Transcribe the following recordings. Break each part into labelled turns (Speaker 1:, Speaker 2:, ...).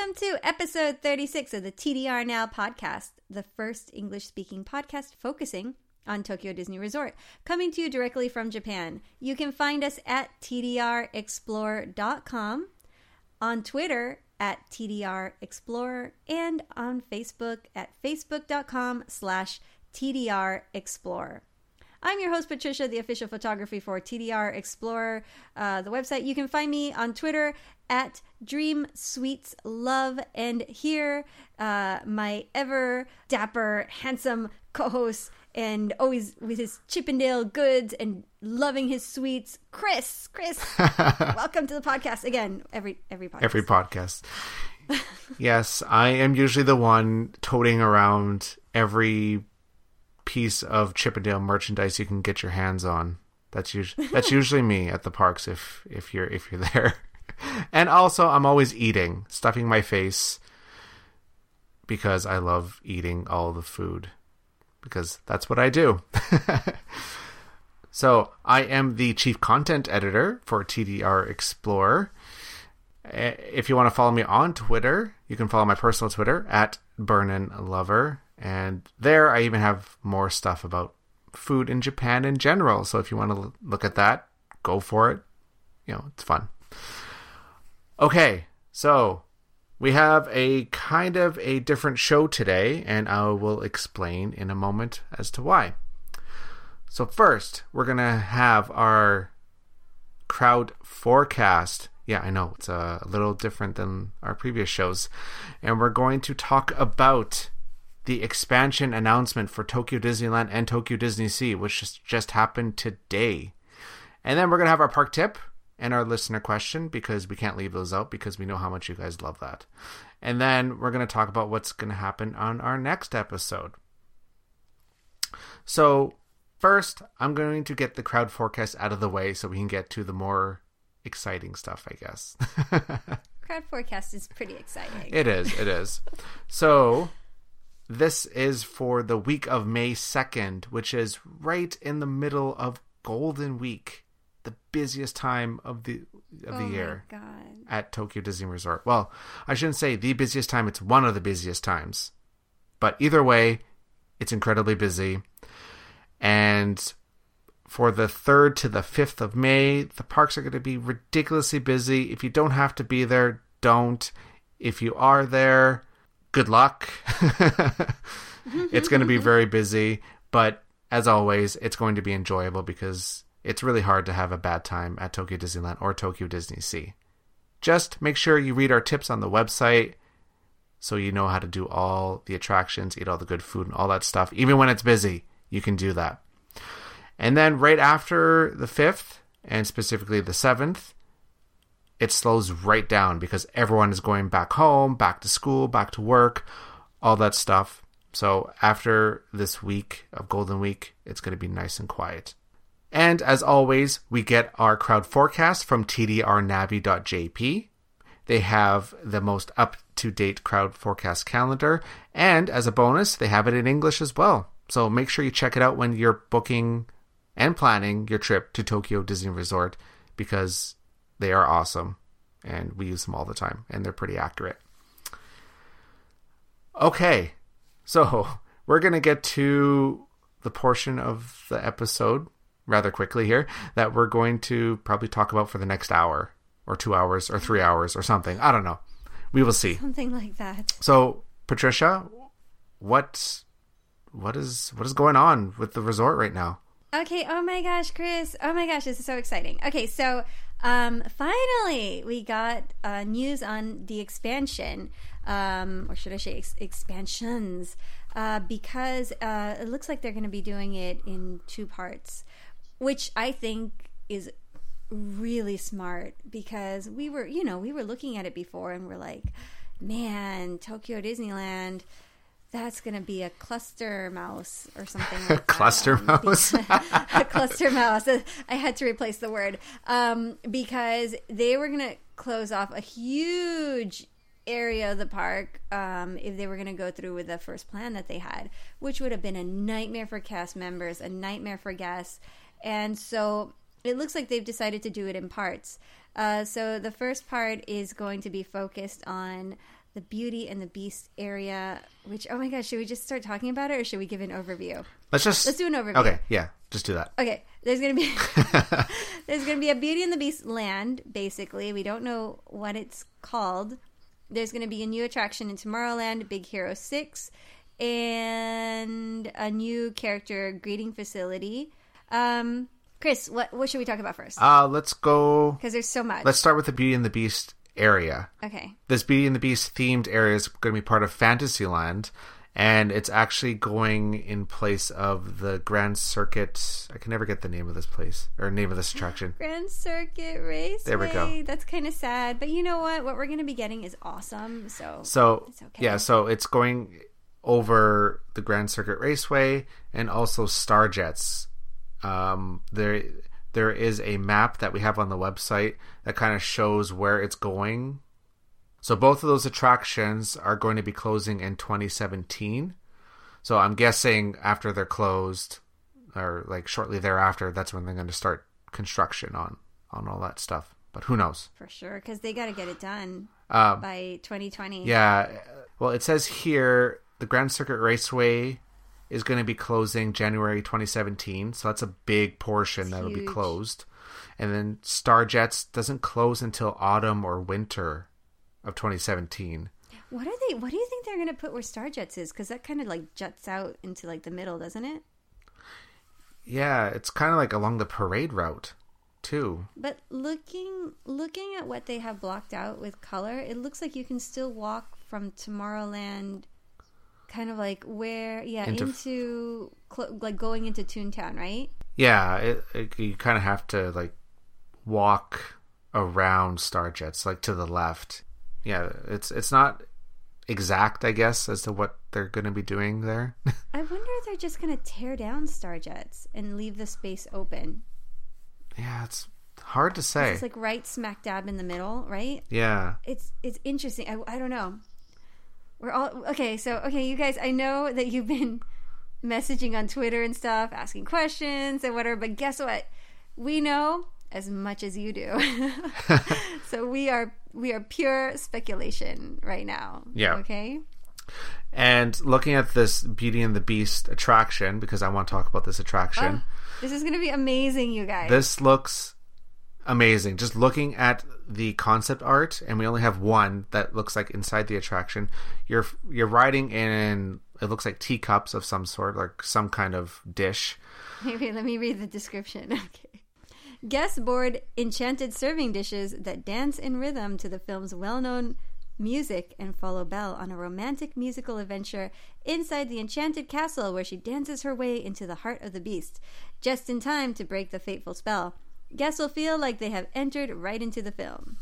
Speaker 1: Welcome to episode 36 of the TDR Now podcast, the first English speaking podcast focusing on Tokyo Disney Resort, coming to you directly from Japan. You can find us at tdrexplore.com, on Twitter at TDR Explorer, and on Facebook at facebook.com slash TDR Explorer. I'm your host, Patricia, the official photography for TDR Explorer, uh, the website. You can find me on Twitter at Dream Sweets Love, and here, uh, my ever dapper, handsome co host, and always with his Chip 'n' Dale goods and loving his sweets, Chris. Chris, welcome to the podcast again. Every every podcast.
Speaker 2: Every podcast. yes, I am usually the one toting around every piece of Chip 'n' Dale merchandise you can get your hands on. That's usually that's usually me at the parks if if you're if you're there. And also I'm always eating, stuffing my face because I love eating all the food because that's what I do. so, I am the chief content editor for TDR Explorer. If you want to follow me on Twitter, you can follow my personal Twitter at Burnin Lover. And there I even have more stuff about food in Japan in general. So if you want to look at that, go for it. You know, it's fun. Okay, so we have a kind of a different show today, and I will explain in a moment as to why. So, first, we're going to have our crowd forecast. Yeah, I know it's a little different than our previous shows. And we're going to talk about the expansion announcement for Tokyo Disneyland and Tokyo Disney Sea, which just, just happened today. And then we're going to have our park tip and our listener question because we can't leave those out because we know how much you guys love that. And then we're going to talk about what's going to happen on our next episode. So, first, I'm going to get the crowd forecast out of the way so we can get to the more exciting stuff, I guess.
Speaker 1: Crowd forecast is pretty exciting.
Speaker 2: It is. It is. so, this is for the week of May 2nd, which is right in the middle of Golden Week, the busiest time of the of
Speaker 1: oh
Speaker 2: the
Speaker 1: my
Speaker 2: year at Tokyo Disney Resort. Well, I shouldn't say the busiest time, it's one of the busiest times. But either way, it's incredibly busy. And for the 3rd to the 5th of May, the parks are going to be ridiculously busy. If you don't have to be there, don't. If you are there, good luck. it's going to be very busy, but as always, it's going to be enjoyable because it's really hard to have a bad time at Tokyo Disneyland or Tokyo Disney Sea. Just make sure you read our tips on the website so you know how to do all the attractions, eat all the good food, and all that stuff. Even when it's busy, you can do that. And then right after the 5th, and specifically the 7th, it slows right down because everyone is going back home, back to school, back to work, all that stuff. So after this week of Golden Week, it's going to be nice and quiet. And as always, we get our crowd forecast from tdrnavi.jp. They have the most up to date crowd forecast calendar. And as a bonus, they have it in English as well. So make sure you check it out when you're booking and planning your trip to Tokyo Disney Resort because they are awesome and we use them all the time and they're pretty accurate. Okay, so we're going to get to the portion of the episode rather quickly here that we're going to probably talk about for the next hour or two hours or three hours or something. I don't know. We will see.
Speaker 1: Something like that.
Speaker 2: So, Patricia, what what is what is going on with the resort right now?
Speaker 1: Okay. Oh my gosh, Chris. Oh my gosh, this is so exciting. Okay, so um, finally we got uh, news on the expansion, um, or should I say ex- expansions, uh, because uh, it looks like they're going to be doing it in two parts, which I think is really smart because we were, you know, we were looking at it before and we're like, man, Tokyo Disneyland, that's going to be a cluster mouse or something like.
Speaker 2: Cluster
Speaker 1: Um,
Speaker 2: mouse?
Speaker 1: a cluster mouse. I had to replace the word um, because they were going to close off a huge area of the park um, if they were going to go through with the first plan that they had, which would have been a nightmare for cast members, a nightmare for guests. And so it looks like they've decided to do it in parts. Uh, so the first part is going to be focused on the Beauty and the Beast area, which, oh my gosh, should we just start talking about it or should we give an overview?
Speaker 2: Let's just
Speaker 1: Let's do an overview.
Speaker 2: Okay, yeah, just do that.
Speaker 1: Okay, there's gonna be there's gonna be a Beauty and the Beast land. Basically, we don't know what it's called. There's gonna be a new attraction in Tomorrowland, Big Hero Six, and a new character greeting facility. Um, Chris, what what should we talk about first?
Speaker 2: Uh, let's go.
Speaker 1: Because there's so much.
Speaker 2: Let's start with the Beauty and the Beast area.
Speaker 1: okay.
Speaker 2: This Beauty and the Beast themed area is going to be part of Fantasyland, and it's actually going in place of the Grand Circuit. I can never get the name of this place or name of this attraction.
Speaker 1: Grand Circuit Raceway.
Speaker 2: There we go.
Speaker 1: That's kind of sad, but you know what? What we're gonna be getting is awesome. So
Speaker 2: So
Speaker 1: It's okay.
Speaker 2: yeah, so it's going over the Grand Circuit Raceway and also Starjets. Um, there there is a map that we have on the website that kind of shows where it's going. So both of those attractions are going to be closing in 2017. So I'm guessing after they're closed, or like shortly thereafter, that's when they're going to start construction on on all that stuff. But who knows?
Speaker 1: for sure, because they got to get it done
Speaker 2: Um,
Speaker 1: by 2020.
Speaker 2: Yeah. Well, it says here the Grand Circuit Raceway is going to be closing January 2017. So that's a big portion that'll be closed. And then Starjets doesn't close until autumn or winter of 2017.
Speaker 1: What are they? What do you think they're gonna put where Starjets is? Because that kind of like juts out into like the middle, doesn't it?
Speaker 2: Yeah, it's kind of like along the parade route, too.
Speaker 1: But looking looking at what they have blocked out with color, it looks like you can still walk from Tomorrowland, kind of like where yeah
Speaker 2: Into
Speaker 1: into, cl- like going into Toontown, right?
Speaker 2: Yeah, it, it, you kind of have to like walk around Starjets, like to the left. Yeah, it's it's not exact, I guess, as to what they're going to be doing there.
Speaker 1: I wonder if they're just gonna tear down Starjets and leave the space open.
Speaker 2: yeah, it's hard to say.
Speaker 1: It's like right smack dab in the middle, right?
Speaker 2: yeah,
Speaker 1: it's it's interesting. I, I don't know. We're all okay. So okay, you guys. I know that you've been messaging on Twitter and stuff, asking questions and whatever. But guess what? We know as much as you do. so we are we are pure speculation right now.
Speaker 2: Yeah.
Speaker 1: Okay.
Speaker 2: and looking at this Beauty and the Beast attraction because I want to talk about this attraction.
Speaker 1: Oh, this is gonna be amazing, you guys.
Speaker 2: This looks amazing. Just looking at the concept art, and we only have one that looks like inside the attraction. You're you're riding in it looks like teacups of some sort, like some kind of dish.
Speaker 1: Maybe let me read the description. Okay. Guests board enchanted serving dishes that dance in rhythm to the film's well known music and follow Belle on a romantic musical adventure inside the enchanted castle where she dances her way into the heart of the beast, just in time to break the fateful spell. Guests will feel like they have entered right into the film.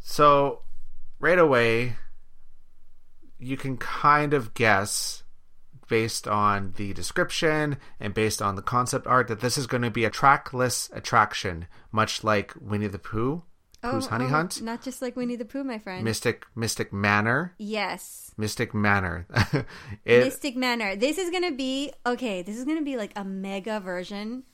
Speaker 2: So right away, you can kind of guess based on the description and based on the concept art that this is going to be a trackless attraction, much like Winnie the Pooh, oh, Pooh's Honey
Speaker 1: oh,
Speaker 2: Hunt,
Speaker 1: Not just like Winnie the Pooh, my friend.
Speaker 2: Mystic Mystic Manor,
Speaker 1: yes.
Speaker 2: Mystic Manor. it,
Speaker 1: Mystic Manor. This is gonna be okay. This is gonna be like a mega version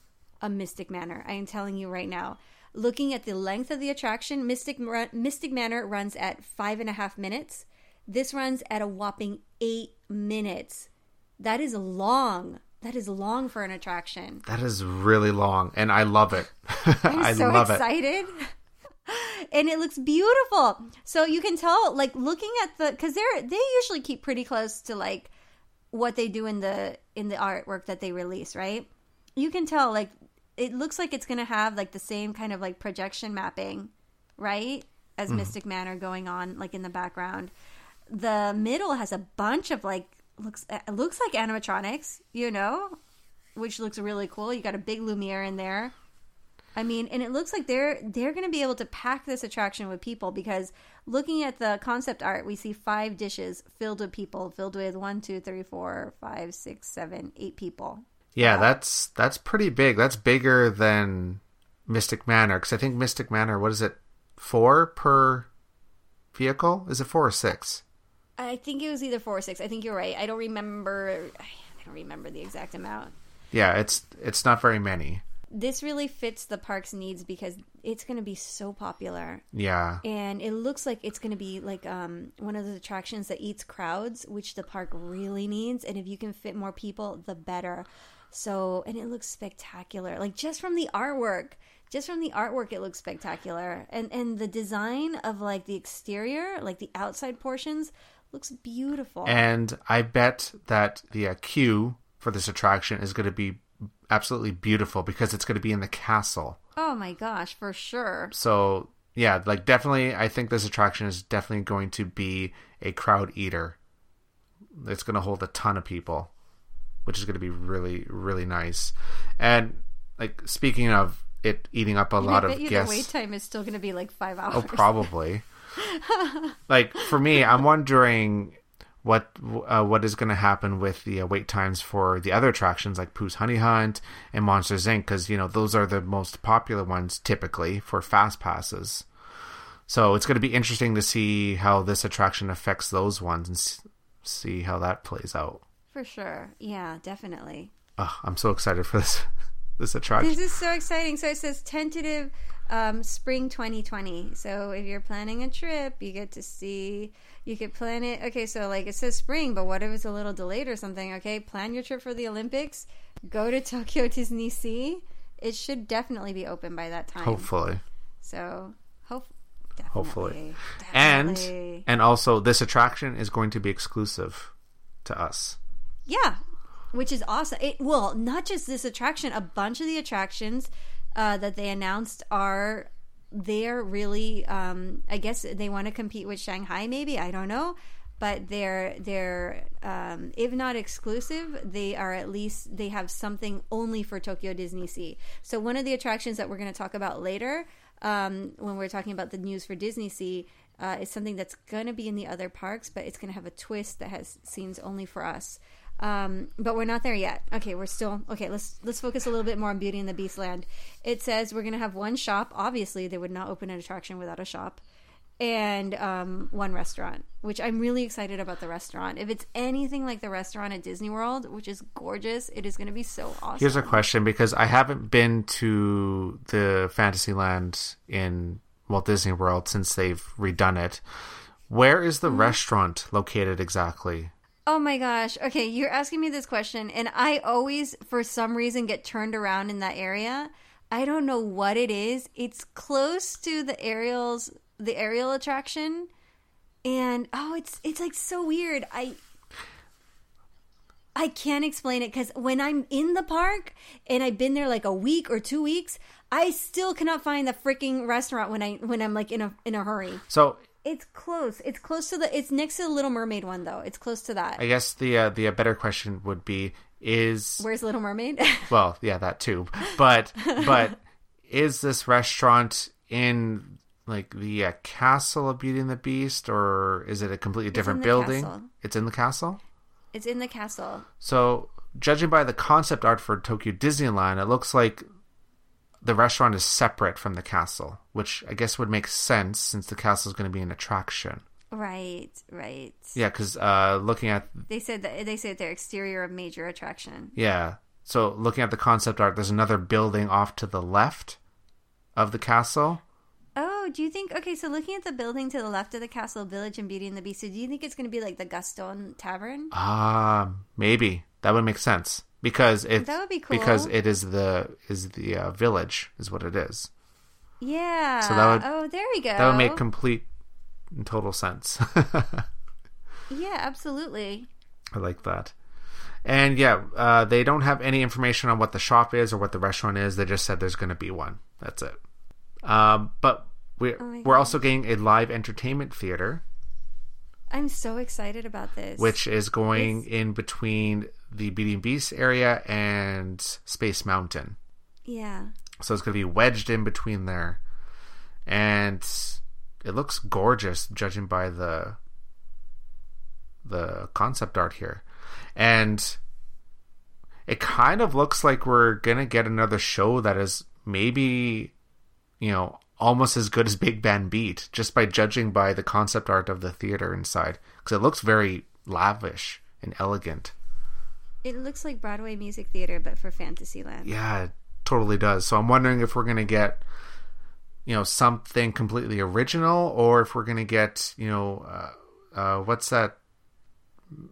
Speaker 1: of Mystic Manor. I am telling you right now. Looking at the length of the attraction, Mystic Mystic Manor runs at five and a half minutes. This runs at a whopping eight minutes. That is long. That is long for an attraction.
Speaker 2: that is really long, and I love it.
Speaker 1: I'm
Speaker 2: I
Speaker 1: so
Speaker 2: love it.
Speaker 1: excited. and it looks beautiful. So you can tell, like looking at the, because they're they usually keep pretty close to like what they do in the in the artwork that they release, right? You can tell, like it looks like it's gonna have like the same kind of like projection mapping, right? As mm-hmm. Mystic Manor going on, like in the background. The middle has a bunch of like looks it looks like animatronics, you know, which looks really cool. You got a big Lumiere in there. I mean, and it looks like they're they're going to be able to pack this attraction with people because looking at the concept art, we see five dishes filled with people, filled with one, two, three, four, five, six, seven, eight people.
Speaker 2: Yeah, that's that's pretty big. That's bigger than Mystic Manor because I think Mystic Manor, what is it, four per vehicle? Is it four or six?
Speaker 1: I think it was either four or six. I think you're right. I don't remember. I don't remember the exact amount.
Speaker 2: Yeah, it's it's not very many.
Speaker 1: This really fits the park's needs because it's going to be so popular.
Speaker 2: Yeah,
Speaker 1: and it looks like it's going to be like um, one of those attractions that eats crowds, which the park really needs. And if you can fit more people, the better. So, and it looks spectacular. Like just from the artwork, just from the artwork, it looks spectacular. And and the design of like the exterior, like the outside portions, looks beautiful.
Speaker 2: and I bet that the uh, queue for this attraction is going to be absolutely beautiful because it's going to be in the castle.
Speaker 1: oh my gosh, for sure.
Speaker 2: So yeah, like definitely, I think this attraction is definitely going to be a crowd eater. It's going to hold a ton of people, which is going to be really, really nice. And like speaking of it eating up a lot of guests,
Speaker 1: the wait time is still going to be like five hours.
Speaker 2: oh, probably. like for me, I'm wondering what uh, what is going to happen with the uh, wait times for the other attractions like Pooh's Honey Hunt and Monsters Inc. Because you know those are the most popular ones typically for fast passes. So it's going to be interesting to see how this attraction affects those ones and s- see how that plays out.
Speaker 1: For sure. Yeah, definitely.
Speaker 2: Ugh, I'm so excited for this this attraction.
Speaker 1: This is so exciting. So it says tentative um, spring 2020. So if you're planning a trip, you get to see, you could plan it. Okay, so like it says spring, but what if it's a little delayed or something? Okay, plan your trip for the Olympics, go to Tokyo Disney Sea. It should definitely be open by that time.
Speaker 2: Hopefully.
Speaker 1: So, hope,
Speaker 2: Hopefully.
Speaker 1: definitely.
Speaker 2: and and also this attraction is going to be exclusive to us.
Speaker 1: Yeah, which is awesome. It well, not just this attraction. A bunch of the attractions uh, that they announced are they're really. Um, I guess they want to compete with Shanghai. Maybe I don't know, but they're they're um, if not exclusive, they are at least they have something only for Tokyo Disney Sea. So one of the attractions that we're going to talk about later. Um, when we're talking about the news for Disney Sea, uh, is something that's going to be in the other parks, but it's going to have a twist that has scenes only for us. Um, but we're not there yet. Okay, we're still okay. Let's let's focus a little bit more on Beauty and the Beast land. It says we're gonna have one shop. Obviously, they would not open an attraction without a shop, and um, one restaurant. Which I'm really excited about the restaurant. If it's anything like the restaurant at Disney World, which is gorgeous, it is gonna be so awesome.
Speaker 2: Here's a question because I haven't been to the Fantasyland in Walt Disney World since they've redone it. Where is
Speaker 1: Mm-hmm.
Speaker 2: the restaurant located exactly?
Speaker 1: Oh my gosh. Okay, you're asking me this question, and I always, for some reason, get turned around in that area. I don't know what it is. It's close to the Ariel's, the Ariel attraction, and oh, it's it's like so weird. I I can't explain it because when I'm in the park and I've been there like a week or two weeks, I still cannot find the freaking restaurant when I when I'm like in a in a hurry.
Speaker 2: So
Speaker 1: It's close. It's close to the. It's next to the Little Mermaid one though. It's close to that.
Speaker 2: I guess the uh, the uh, better question would be is
Speaker 1: Where's Little Mermaid?
Speaker 2: well yeah that too but but is this restaurant in like the uh, castle of Beauty and the Beast or is it a completely different
Speaker 1: the
Speaker 2: building?
Speaker 1: castle.
Speaker 2: It's in the castle.
Speaker 1: it's in the castle.
Speaker 2: So, judging by the concept art for Tokyo Disneyland, it looks like the restaurant is separate from the castle, which I guess would make sense since the castle is going to be an attraction.
Speaker 1: Right, right.
Speaker 2: Yeah, because uh, looking at
Speaker 1: They said that they said their exterior of major attraction.
Speaker 2: yeah, so looking at the concept art, there's another building off to the left of the castle.
Speaker 1: Oh, do you think? Okay, so looking at the building to the left of the castle, Village and Beauty and the Beast, so do you think it's going to be like the Gaston Tavern?
Speaker 2: Ah, maybe that would make sense because it
Speaker 1: That would be cool.
Speaker 2: because it is the is the uh, village is what it is.
Speaker 1: Yeah.
Speaker 2: So that would-
Speaker 1: oh, there we go.
Speaker 2: That would make complete and total sense.
Speaker 1: yeah, absolutely.
Speaker 2: I like that. And yeah, uh, they don't have any information on what the shop is or what the restaurant is. They just said there's going to be one. That's it. Um, but we're
Speaker 1: Oh
Speaker 2: we're also getting a live entertainment theater,
Speaker 1: I'm so excited about this.
Speaker 2: which is going in between the Beauty and Beast area and Space Mountain.
Speaker 1: yeah,
Speaker 2: So it's going to be wedged in between there. And it looks gorgeous judging by the the concept art here. And it kind of looks like we're going to get another show that is maybe you know almost as good as Big Band Beat just by judging by the concept art of the theater inside because it looks very lavish and elegant.
Speaker 1: It looks like Broadway music theater, but for Fantasyland.
Speaker 2: Yeah, it totally does. So I'm wondering if we're going to get, you know, something completely original, or if we're going to get, you know, uh, uh, what's that?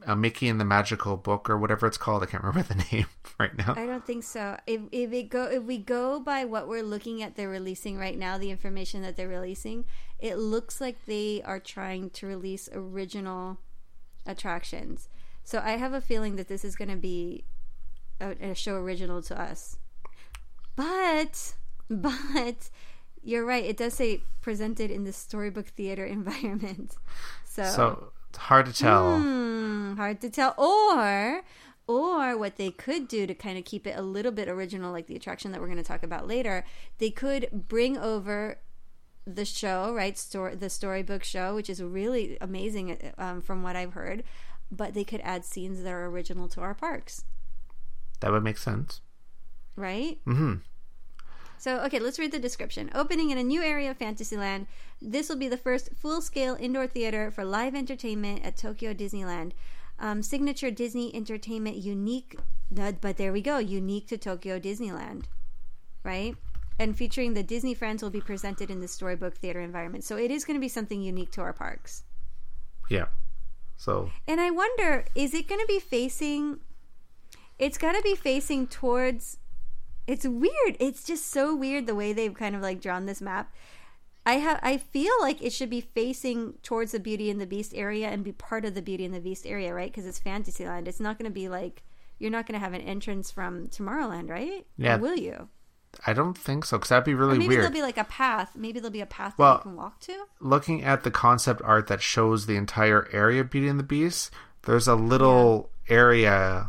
Speaker 2: A Mickey and the Magical Book, or whatever it's called. I can't remember the name right now.
Speaker 1: I don't think so. If if it go if we go by what we're looking at, they're releasing right now, the information that they're releasing, it looks like they are trying to release original attractions. So I have a feeling that this is going to be a, a show original to us. But but you're right. It does say presented in the storybook theater environment. So,
Speaker 2: So it's hard to tell.
Speaker 1: Hmm, hard to tell. Or or what they could do to kind of keep it a little bit original, like the attraction that we're going to talk about later, they could bring over the show, right? Story, the storybook show, which is really amazing um, from what I've heard. But they could add scenes that are original to our parks,
Speaker 2: That would make sense.
Speaker 1: right?
Speaker 2: hmm
Speaker 1: So, okay, let's read the description. Opening in a new area of Fantasyland, this will be the first full scale indoor theater for live entertainment at Tokyo Disneyland. Um, signature Disney entertainment, unique, uh, but there we go, unique to Tokyo Disneyland, right? And featuring the Disney friends will be presented in the storybook theater environment. So, it is going to be something unique to our parks.
Speaker 2: Yeah. So
Speaker 1: And I wonder, is it going to be facing? It's got to be facing towards. It's weird. It's just so weird the way they've kind of like drawn this map. I have. I feel like it should be facing towards the Beauty and the Beast area and be part of the Beauty and the Beast area, right? Because it's Fantasyland. It's not going to be like you're not going to have an entrance from Tomorrowland, right?
Speaker 2: Yeah.
Speaker 1: Or will you?
Speaker 2: I don't think so because that'd be really
Speaker 1: Or maybe
Speaker 2: weird.
Speaker 1: there'll be like a path. Maybe there'll be a path
Speaker 2: Well-
Speaker 1: that you can walk to.
Speaker 2: looking at the concept art that shows the entire area of Beauty and the Beast, there's a little area like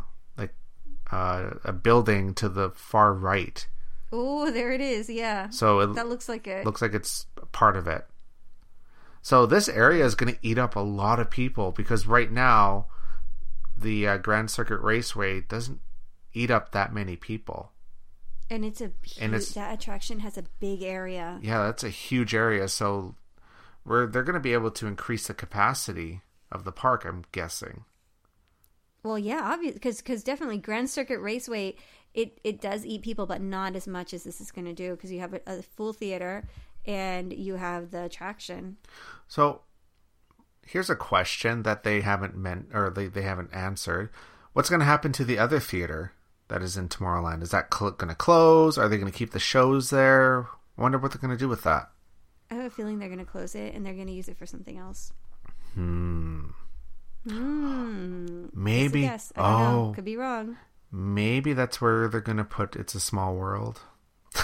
Speaker 2: uh, a building to the far right.
Speaker 1: Oh, there it is. Yeah,
Speaker 2: So it
Speaker 1: that looks like it.
Speaker 2: looks like it's part of it. So this area is going to eat up a lot of people because right now the uh, Grand Circuit Raceway doesn't eat up that many people.
Speaker 1: And it's a huge,
Speaker 2: And it's-
Speaker 1: that attraction has a big area.
Speaker 2: Yeah, that's a huge area. So we're they're going to be able to increase the capacity of the park. I'm guessing.
Speaker 1: Well, yeah, obvious because because definitely Grand Circuit Raceway it it does eat people, but not as much as this is going to do because you have a, a full theater and you have the attraction.
Speaker 2: So here's a question that they haven't meant or they, they haven't answered. What's going to happen to the other theater that is in Tomorrowland? Is that cl- going to close? Are they going to keep the shows there? I wonder what they're going to do with that.
Speaker 1: I have a feeling they're going to close it and they're going to use it for something else.
Speaker 2: Hmm.
Speaker 1: Hmm.
Speaker 2: Maybe.
Speaker 1: I know.
Speaker 2: Oh,
Speaker 1: Could be wrong.
Speaker 2: maybe that's where they're going to put It's a Small World.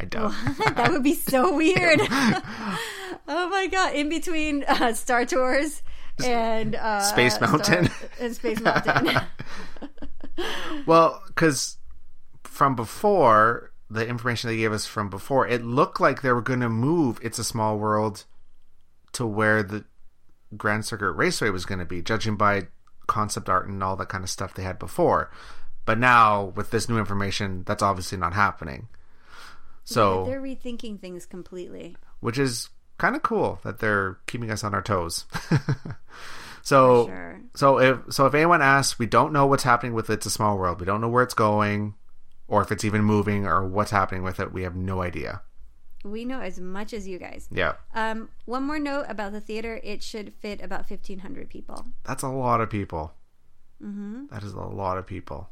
Speaker 2: I doubt.
Speaker 1: that would be so weird. oh my god! In between uh, Star Tours and uh,
Speaker 2: Space
Speaker 1: Star-
Speaker 2: Mountain.
Speaker 1: and Space Mountain.
Speaker 2: Well, because from before, the information they gave us from before, it looked like they were going to move It's a Small World to where the Grand Circuit Raceway was going to be, judging by concept art and all that kind of stuff they had before. But now, with this new information, that's obviously not happening. So,
Speaker 1: they're rethinking things completely.
Speaker 2: which is kind of cool that they're keeping us on our toes. so,
Speaker 1: Sure.
Speaker 2: so if so, if anyone asks, we don't know what's happening with It's a Small World. We don't know where it's going, or if it's even moving, or what's happening with it. We have no idea.
Speaker 1: We know as much as you guys.
Speaker 2: Yeah,
Speaker 1: Um, one more note about the theater: it should fit about fifteen hundred people.
Speaker 2: that's a lot of people.
Speaker 1: hmm
Speaker 2: That is a lot of people,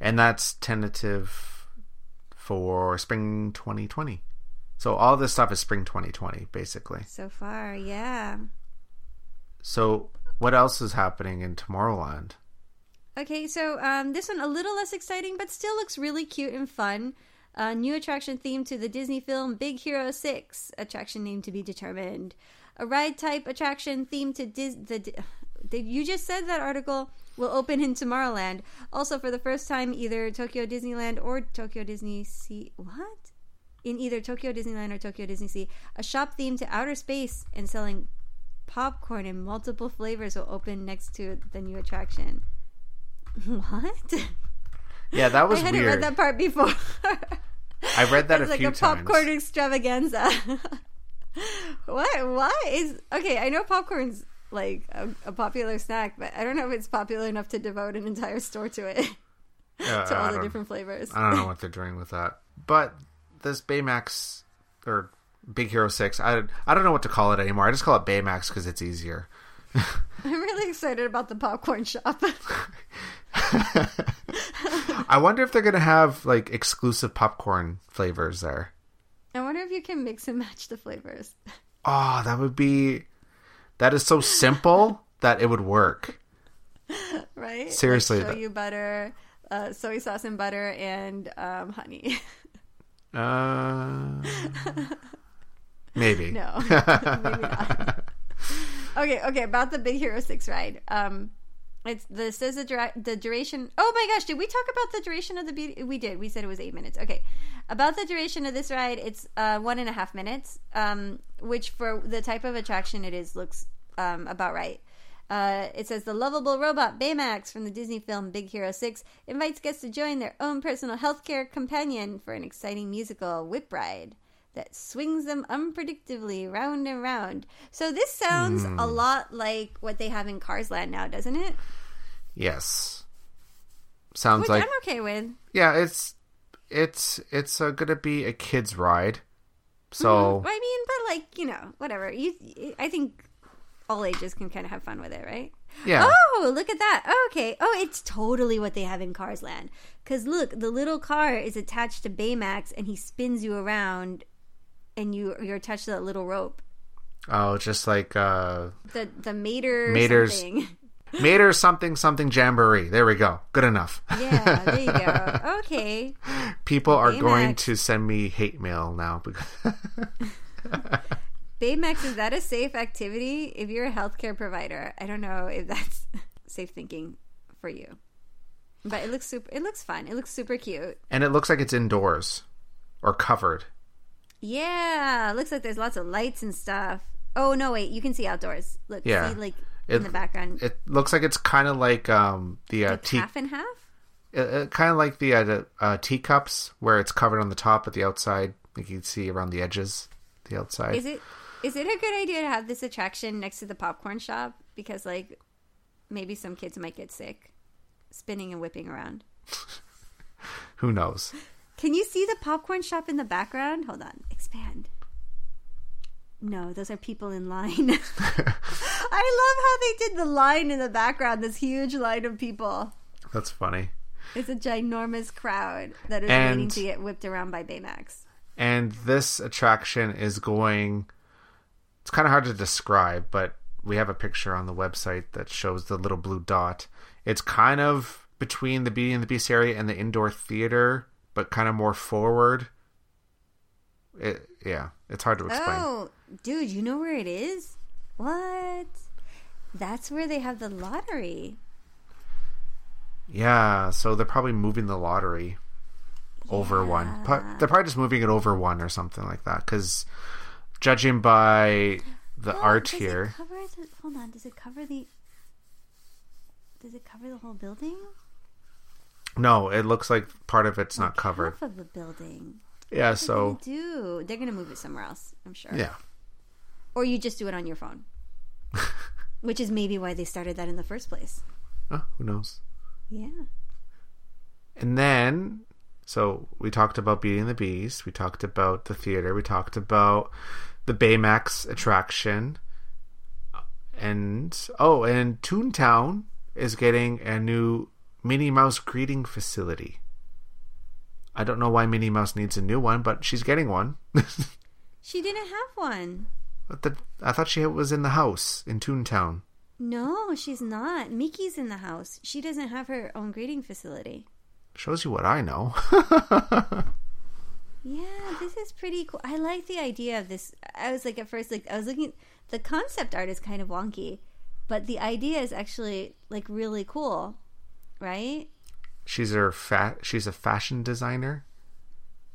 Speaker 2: and that's tentative for spring 2020. So all this stuff is spring 2020, basically.
Speaker 1: So far, yeah.
Speaker 2: So what else is happening in Tomorrowland?
Speaker 1: Okay, so um, this one a little less exciting, but still looks really cute and fun. A new attraction themed to the Disney film Big Hero Six. Attraction name to be determined. A ride type attraction themed to Dis- the. You just said that article? will open in Tomorrowland. Also, for the first time, either Tokyo Disneyland or Tokyo Disney Sea. What? In either Tokyo Disneyland or Tokyo Disney Sea, a shop themed to outer space and selling popcorn in multiple flavors will open next to the new attraction. What?
Speaker 2: Yeah, that was weird.
Speaker 1: I hadn't
Speaker 2: weird.
Speaker 1: read that part before.
Speaker 2: I read that
Speaker 1: it's
Speaker 2: a
Speaker 1: like
Speaker 2: few
Speaker 1: a popcorn extravaganza. what? What is okay? I know popcorn's like a, a popular snack, but I don't know if it's popular enough to devote an entire store to it
Speaker 2: Yeah,
Speaker 1: to all the different flavors.
Speaker 2: I don't know what they're doing with that. But this Baymax or Big Hero Six, I I don't know what to call it anymore. I just call it Baymax because it's easier.
Speaker 1: I'm really excited about the popcorn shop.
Speaker 2: I wonder if they're gonna have like exclusive popcorn flavors there.
Speaker 1: I wonder if you can mix and match the flavors.
Speaker 2: Oh, that would be. That is so simple that it would work.
Speaker 1: right?
Speaker 2: Seriously,
Speaker 1: like
Speaker 2: that-
Speaker 1: shoyu butter, uh, soy sauce and butter, and um, honey.
Speaker 2: Uh, maybe.
Speaker 1: no, maybe not. Okay, okay. About the Big Hero Six ride. Um, it's the says the, dura- the duration. Oh my gosh, did we talk about the duration of the beauty? We did. We said it was eight minutes. Okay, about the duration of this ride, it's uh, one and a half minutes. Um, which for the type of attraction it is looks um, about right. Uh, it says the lovable robot Baymax from the Disney film Big Hero 6 invites guests to join their own personal healthcare companion for an exciting musical whip ride that swings them unpredictably round and round. So this sounds a lot like what they have in Cars Land now, doesn't it?
Speaker 2: Yes. Sounds
Speaker 1: Which
Speaker 2: like
Speaker 1: I'm okay with.
Speaker 2: yeah. It's it's it's uh, gonna be a kids ride. So
Speaker 1: I mean, but like you know, whatever. You, I think all ages can kind of have fun with it, right?
Speaker 2: yeah.
Speaker 1: Oh, look at that. Okay. Oh, it's totally what they have in Cars Land. Because look, the little car is attached to Baymax, and he spins you around, and you you're attached to that little rope.
Speaker 2: Oh, just like uh,
Speaker 1: The the Mater
Speaker 2: Mater's-
Speaker 1: something.
Speaker 2: Mater something something jamboree. There we go. Good enough.
Speaker 1: Yeah, there you go. Okay.
Speaker 2: People are going to send me hate mail now because
Speaker 1: Baymax, is that a safe activity? If you're a healthcare provider, I don't know if that's safe thinking for you. But it looks super. It looks fun. It looks super cute.
Speaker 2: and it looks like it's indoors or covered.
Speaker 1: Yeah, looks like there's lots of lights and stuff. Oh no, wait, you can see outdoors. Look,
Speaker 2: Yeah.
Speaker 1: see like
Speaker 2: It-
Speaker 1: in the background,
Speaker 2: It looks like it's kind of like um the uh,
Speaker 1: like
Speaker 2: tea,
Speaker 1: half and half.
Speaker 2: uh, uh, kind of like the uh, the, uh, teacups where it's covered on the top, but the outside like you can see around the edges, the outside.
Speaker 1: Is it is it a good idea to have this attraction next to the popcorn shop because like maybe some kids might get sick spinning and whipping around.
Speaker 2: Who knows?
Speaker 1: Can you see the popcorn shop in the background? Hold on, expand. No, those are people in line. I love how they did the line in the background, this huge line of people.
Speaker 2: That's funny.
Speaker 1: It's a ginormous crowd that is
Speaker 2: And-
Speaker 1: waiting to get whipped around by Baymax.
Speaker 2: And this attraction is going. It's kind of hard to describe, but we have a picture on the website that shows the little blue dot. It's kind of between the Beauty and the Beast area and the indoor theater, but kind of more forward. It, yeah, it's hard to explain.
Speaker 1: Oh, dude, you know where it is? What? That's where they have the lottery.
Speaker 2: Yeah, so they're probably moving the lottery over one. Pro- They're probably just moving it over one or something like that. Because judging by the
Speaker 1: Oh,
Speaker 2: art
Speaker 1: does it
Speaker 2: here,
Speaker 1: the, hold on, does it cover the? Does it cover the whole building?
Speaker 2: No, it looks like part of it's not covered.
Speaker 1: Half of the building.
Speaker 2: Yeah,
Speaker 1: What
Speaker 2: so
Speaker 1: they do? They're gonna move it somewhere else. I'm sure.
Speaker 2: yeah,
Speaker 1: Or you just do it on your phone. Which is maybe why they started that in the first place.
Speaker 2: oh, who knows?
Speaker 1: Yeah.
Speaker 2: And then, so we talked about Beauty and the Beast. We talked about the theater. We talked about the Baymax attraction. And, oh, and Toontown is getting a new Minnie Mouse greeting facility. I don't know why Minnie Mouse needs a new one, but she's getting one.
Speaker 1: She didn't have one.
Speaker 2: But the, I thought she was in the house in Toontown.
Speaker 1: No, she's not. Mickey's in the house. She doesn't have her own greeting facility.
Speaker 2: Shows you what I know.
Speaker 1: Yeah, this is pretty cool. I like the idea of this. I was like at first like I was looking the concept art is kind of wonky. but the idea is actually like really cool, right?
Speaker 2: She's her fa- she's a fashion designer.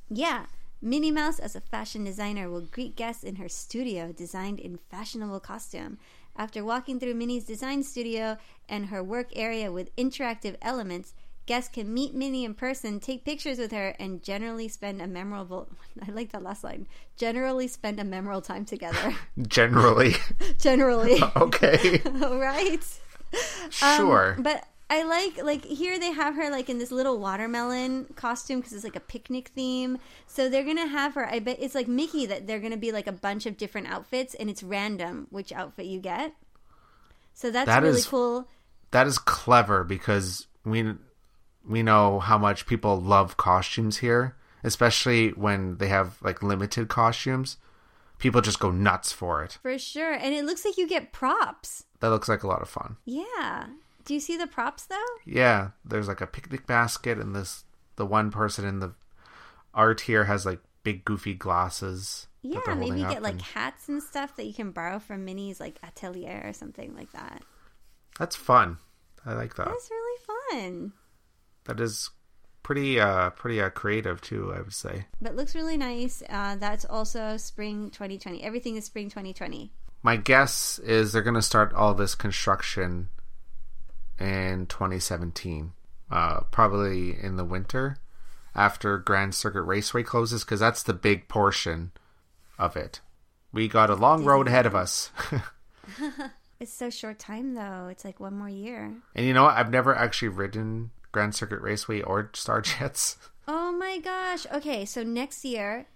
Speaker 1: Yeah. Minnie Mouse, as a fashion designer, will greet guests in her studio designed in fashionable costume. After walking through Minnie's design studio and her work area with interactive elements, guests can meet Minnie in person, take pictures with her, and generally spend a memorable I like that last line. Generally spend a memorable time together.
Speaker 2: Generally.
Speaker 1: generally.
Speaker 2: okay.
Speaker 1: All right.
Speaker 2: Sure.
Speaker 1: Um, but I like like here they have her like in this little watermelon costume because it's like a picnic theme. So they're gonna have her. I bet it's like Mickey that they're gonna be like a bunch of different outfits and it's random which outfit you get. So that's
Speaker 2: That
Speaker 1: really
Speaker 2: is-
Speaker 1: cool.
Speaker 2: that is clever because we we know how much people love costumes here, especially when they have like limited costumes. People just go nuts for it.
Speaker 1: For sure. And it looks like you get props.
Speaker 2: That looks like a lot of fun.
Speaker 1: Yeah. Do you see the props though?
Speaker 2: Yeah, there's like a picnic basket and this the one person in the art here has like big goofy glasses.
Speaker 1: Yeah, maybe you get like
Speaker 2: and
Speaker 1: hats and stuff that you can borrow from Minnie's like atelier or something like that.
Speaker 2: that's fun. I like that.
Speaker 1: That's really fun.
Speaker 2: That is pretty uh pretty uh, creative too, I would say.
Speaker 1: But looks really nice. Uh, that's also spring 2020. Everything is spring 2020.
Speaker 2: My guess is they're going to start all this construction in 2017, uh, probably in the winter after Grand Circuit Raceway closes, because that's the big portion of it. We got a long road ahead of us.
Speaker 1: It's so short time though. It's like one more year.
Speaker 2: and you know what? I've never actually ridden Grand Circuit Raceway or Star Jets.
Speaker 1: Oh my gosh. Okay, so next year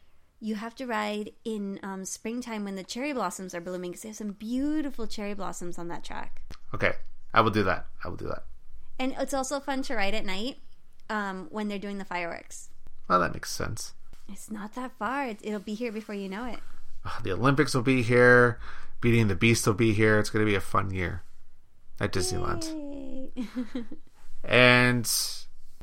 Speaker 1: you have to ride in um, springtime when the cherry blossoms are blooming because they have some beautiful cherry blossoms on that track.
Speaker 2: Okay, I will do that. I will do that.
Speaker 1: And it's also fun to ride at night um, when they're doing the fireworks.
Speaker 2: Well, that makes sense.
Speaker 1: It's not that far. It, it'll be here before you know it.
Speaker 2: The Olympics will be here. Beating the Beast will be here. It's going to be a fun year at Disneyland. And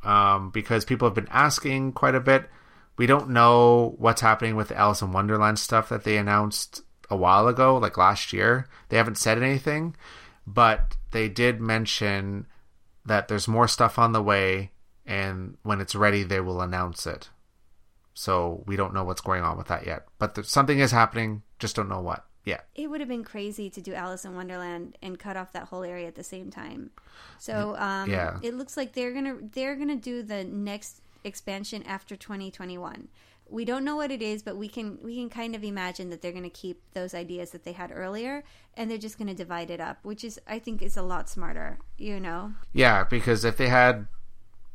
Speaker 2: um, because people have been asking quite a bit, we don't know what's happening with the Alice in Wonderland stuff that they announced a while ago, like last year. They haven't said anything, but they did mention that there's more stuff on the way, and when it's ready, they will announce it. So we don't know what's going on with that yet, but there, something is happening. Just don't know what yet.
Speaker 1: it would have been crazy to do Alice in Wonderland and cut off that whole area at the same time. So um,
Speaker 2: Yeah.
Speaker 1: it looks like they're gonna they're gonna do the next expansion after 2021. We don't know what it is, but we can we can kind of imagine that they're gonna keep those ideas that they had earlier, and they're just gonna divide it up, which is I think is a lot smarter. You know,
Speaker 2: Yeah, because if they had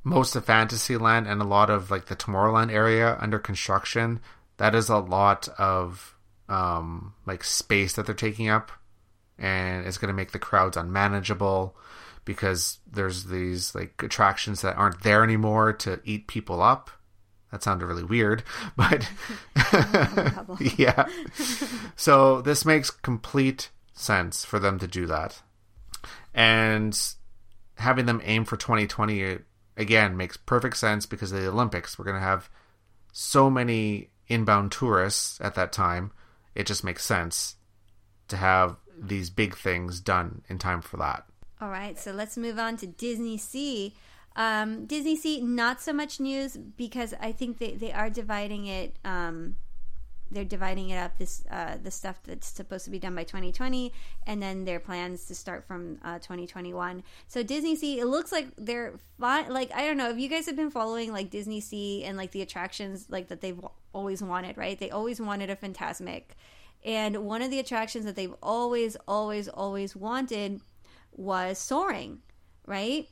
Speaker 2: most of Fantasyland and a lot of like the Tomorrowland area under construction, that is a lot of um like space that they're taking up and it's going to make the crowds unmanageable because there's these like attractions that aren't there anymore to eat people up. That sounded really weird, but yeah. So this makes complete sense for them to do that. And having them aim for 2020 uh, again makes perfect sense because of the Olympics. We're going to have so many inbound tourists at that time. It just makes sense to have these big things done in time for that.
Speaker 1: All right, so let's move on to Disney Sea. Um, Disney Sea, not so much news because I think they, they are dividing it. Um, they're dividing it up. This uh, the stuff that's supposed to be done by 2020, and then their plans to start from uh, 2021. So Disney Sea, it looks like they're. Like I don't know if you guys have been following like Disney Sea and like the attractions like that they've always wanted. Right? They always wanted a Fantasmic, and one of the attractions that they've always, always, always wanted was soaring, right?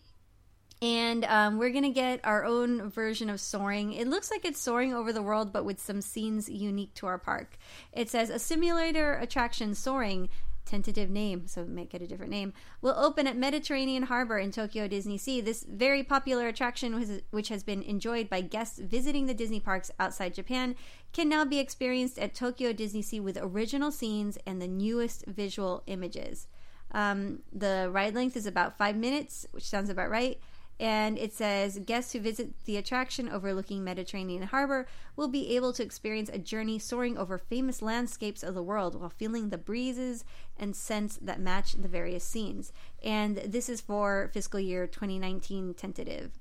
Speaker 1: And um, we're to get our own version of soaring. It looks like it's soaring over the world, but with some scenes unique to our park. It says a simulator attraction soaring, tentative name, so make it a different name, will open at Mediterranean Harbor in Tokyo Disney Sea. This very popular attraction, which has been enjoyed by guests visiting the Disney parks outside Japan, can now be experienced at Tokyo Disney Sea with original scenes and the newest visual images. Um, the ride length is about five minutes, which sounds about right. And it says guests who visit the attraction overlooking Mediterranean Harbor will be able to experience a journey soaring over famous landscapes of the world while feeling the breezes and scents that match the various scenes. And this is for fiscal year 2019 tentative.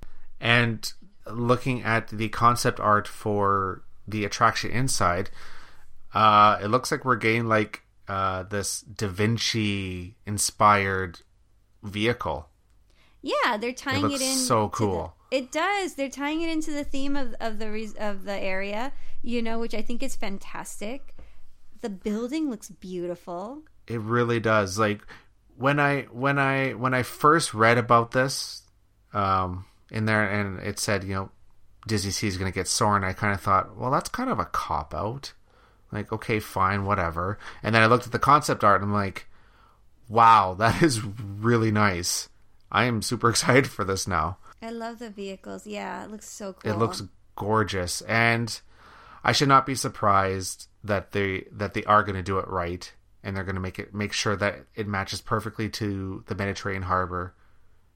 Speaker 2: And looking at the concept art for the attraction inside, uh, it looks like we're getting like uh, this Da Vinci inspired vehicle.
Speaker 1: Yeah, they're tying it,
Speaker 2: looks
Speaker 1: in.
Speaker 2: so
Speaker 1: to the-
Speaker 2: cool.
Speaker 1: it does. They're tying it into the theme of, of the of the area, you know, which I think is fantastic. The building looks beautiful.
Speaker 2: It really does. Like when I when I when I first read about this um, in there, and it said you know Disney Sea is going to get Soarin', I kind of thought, well, that's kind of a cop out. Like, okay, fine, whatever. And then I looked at the concept art, and I'm like, wow, that is really nice. I am super excited for this now.
Speaker 1: I love the vehicles. Yeah, it looks so cool.
Speaker 2: It looks gorgeous, and I should not be surprised that they that they are going to do it right, and they're going to make it make sure that it matches perfectly to the Mediterranean harbor.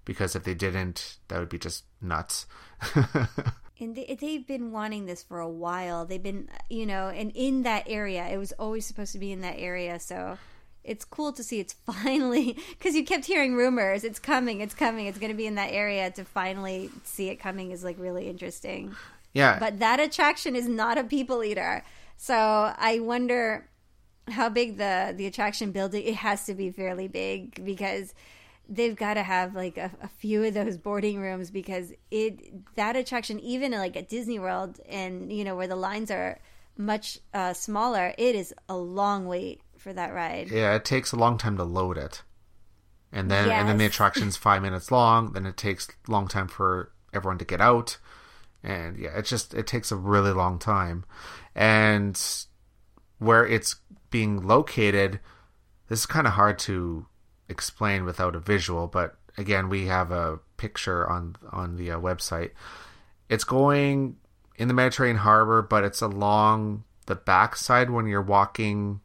Speaker 2: Because if they didn't, that would be just nuts.
Speaker 1: And they, they've been wanting this for a while. They've been, you know, and in that area, it was always supposed to be in that area. So it's cool to see it's finally, because you kept hearing rumors, it's coming, it's coming, it's going to be in that area. To finally see it coming is like really interesting.
Speaker 2: yeah,
Speaker 1: But that attraction is not a people eater. So I wonder how big the the attraction building it has to be fairly big because they've got to have like a, a few of those boarding rooms because it that attraction even like at Disney World and you know where the lines are much uh, smaller it is a long wait for that ride
Speaker 2: yeah, it takes a long time to load it, and then and then the
Speaker 1: Yes.
Speaker 2: attraction's five minutes long. Then it takes a long time for everyone to get out, and yeah, it just it takes a really long time, and where it's being located, this is kind of hard to explain without a visual. But again, we have a picture on on the uh, website. It's going in the Mediterranean harbor, but it's along the backside when you're walking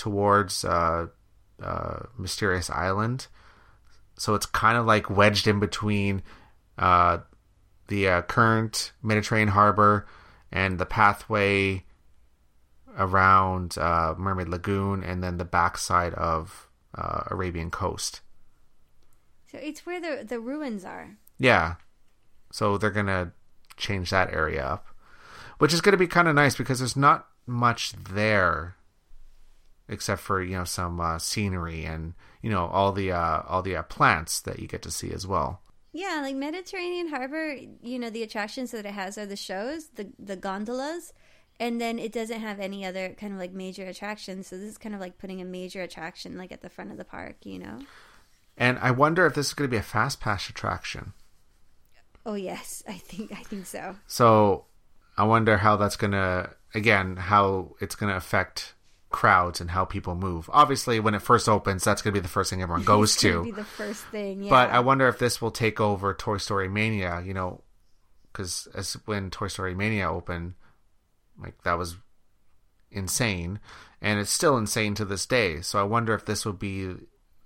Speaker 2: towards uh, uh, Mysterious Island. So it's kind of like wedged in between uh, the uh, current Mediterranean harbor and the pathway around uh, Mermaid Lagoon, and then the backside of uh, Arabian coast.
Speaker 1: so it's where the the ruins are
Speaker 2: Yeah. So they're going to change that area up, which is going to be kind of nice because there's not much there except for, you know, some uh, scenery and, you know, all the uh, all the uh, plants that you get to see as well.
Speaker 1: Yeah, like Mediterranean Harbor, you know, the attractions that it has are the shows, the the gondolas, and then it doesn't have any other kind of like major attractions. So this is kind of like putting a major attraction like at the front of the park, you know.
Speaker 2: And I wonder if this is going to be a fast pass attraction.
Speaker 1: Oh yes, I think I think so.
Speaker 2: So I wonder how that's going to again, how it's going to affect crowds and how people move. Obviously, when it first opens, that's going to be the first thing everyone goes to.
Speaker 1: be the first thing. Yeah.
Speaker 2: But I wonder if this will take over Toy Story Mania, you know, because as when Toy Story Mania opened, like that was insane, and it's still insane to this day. So I wonder if this will be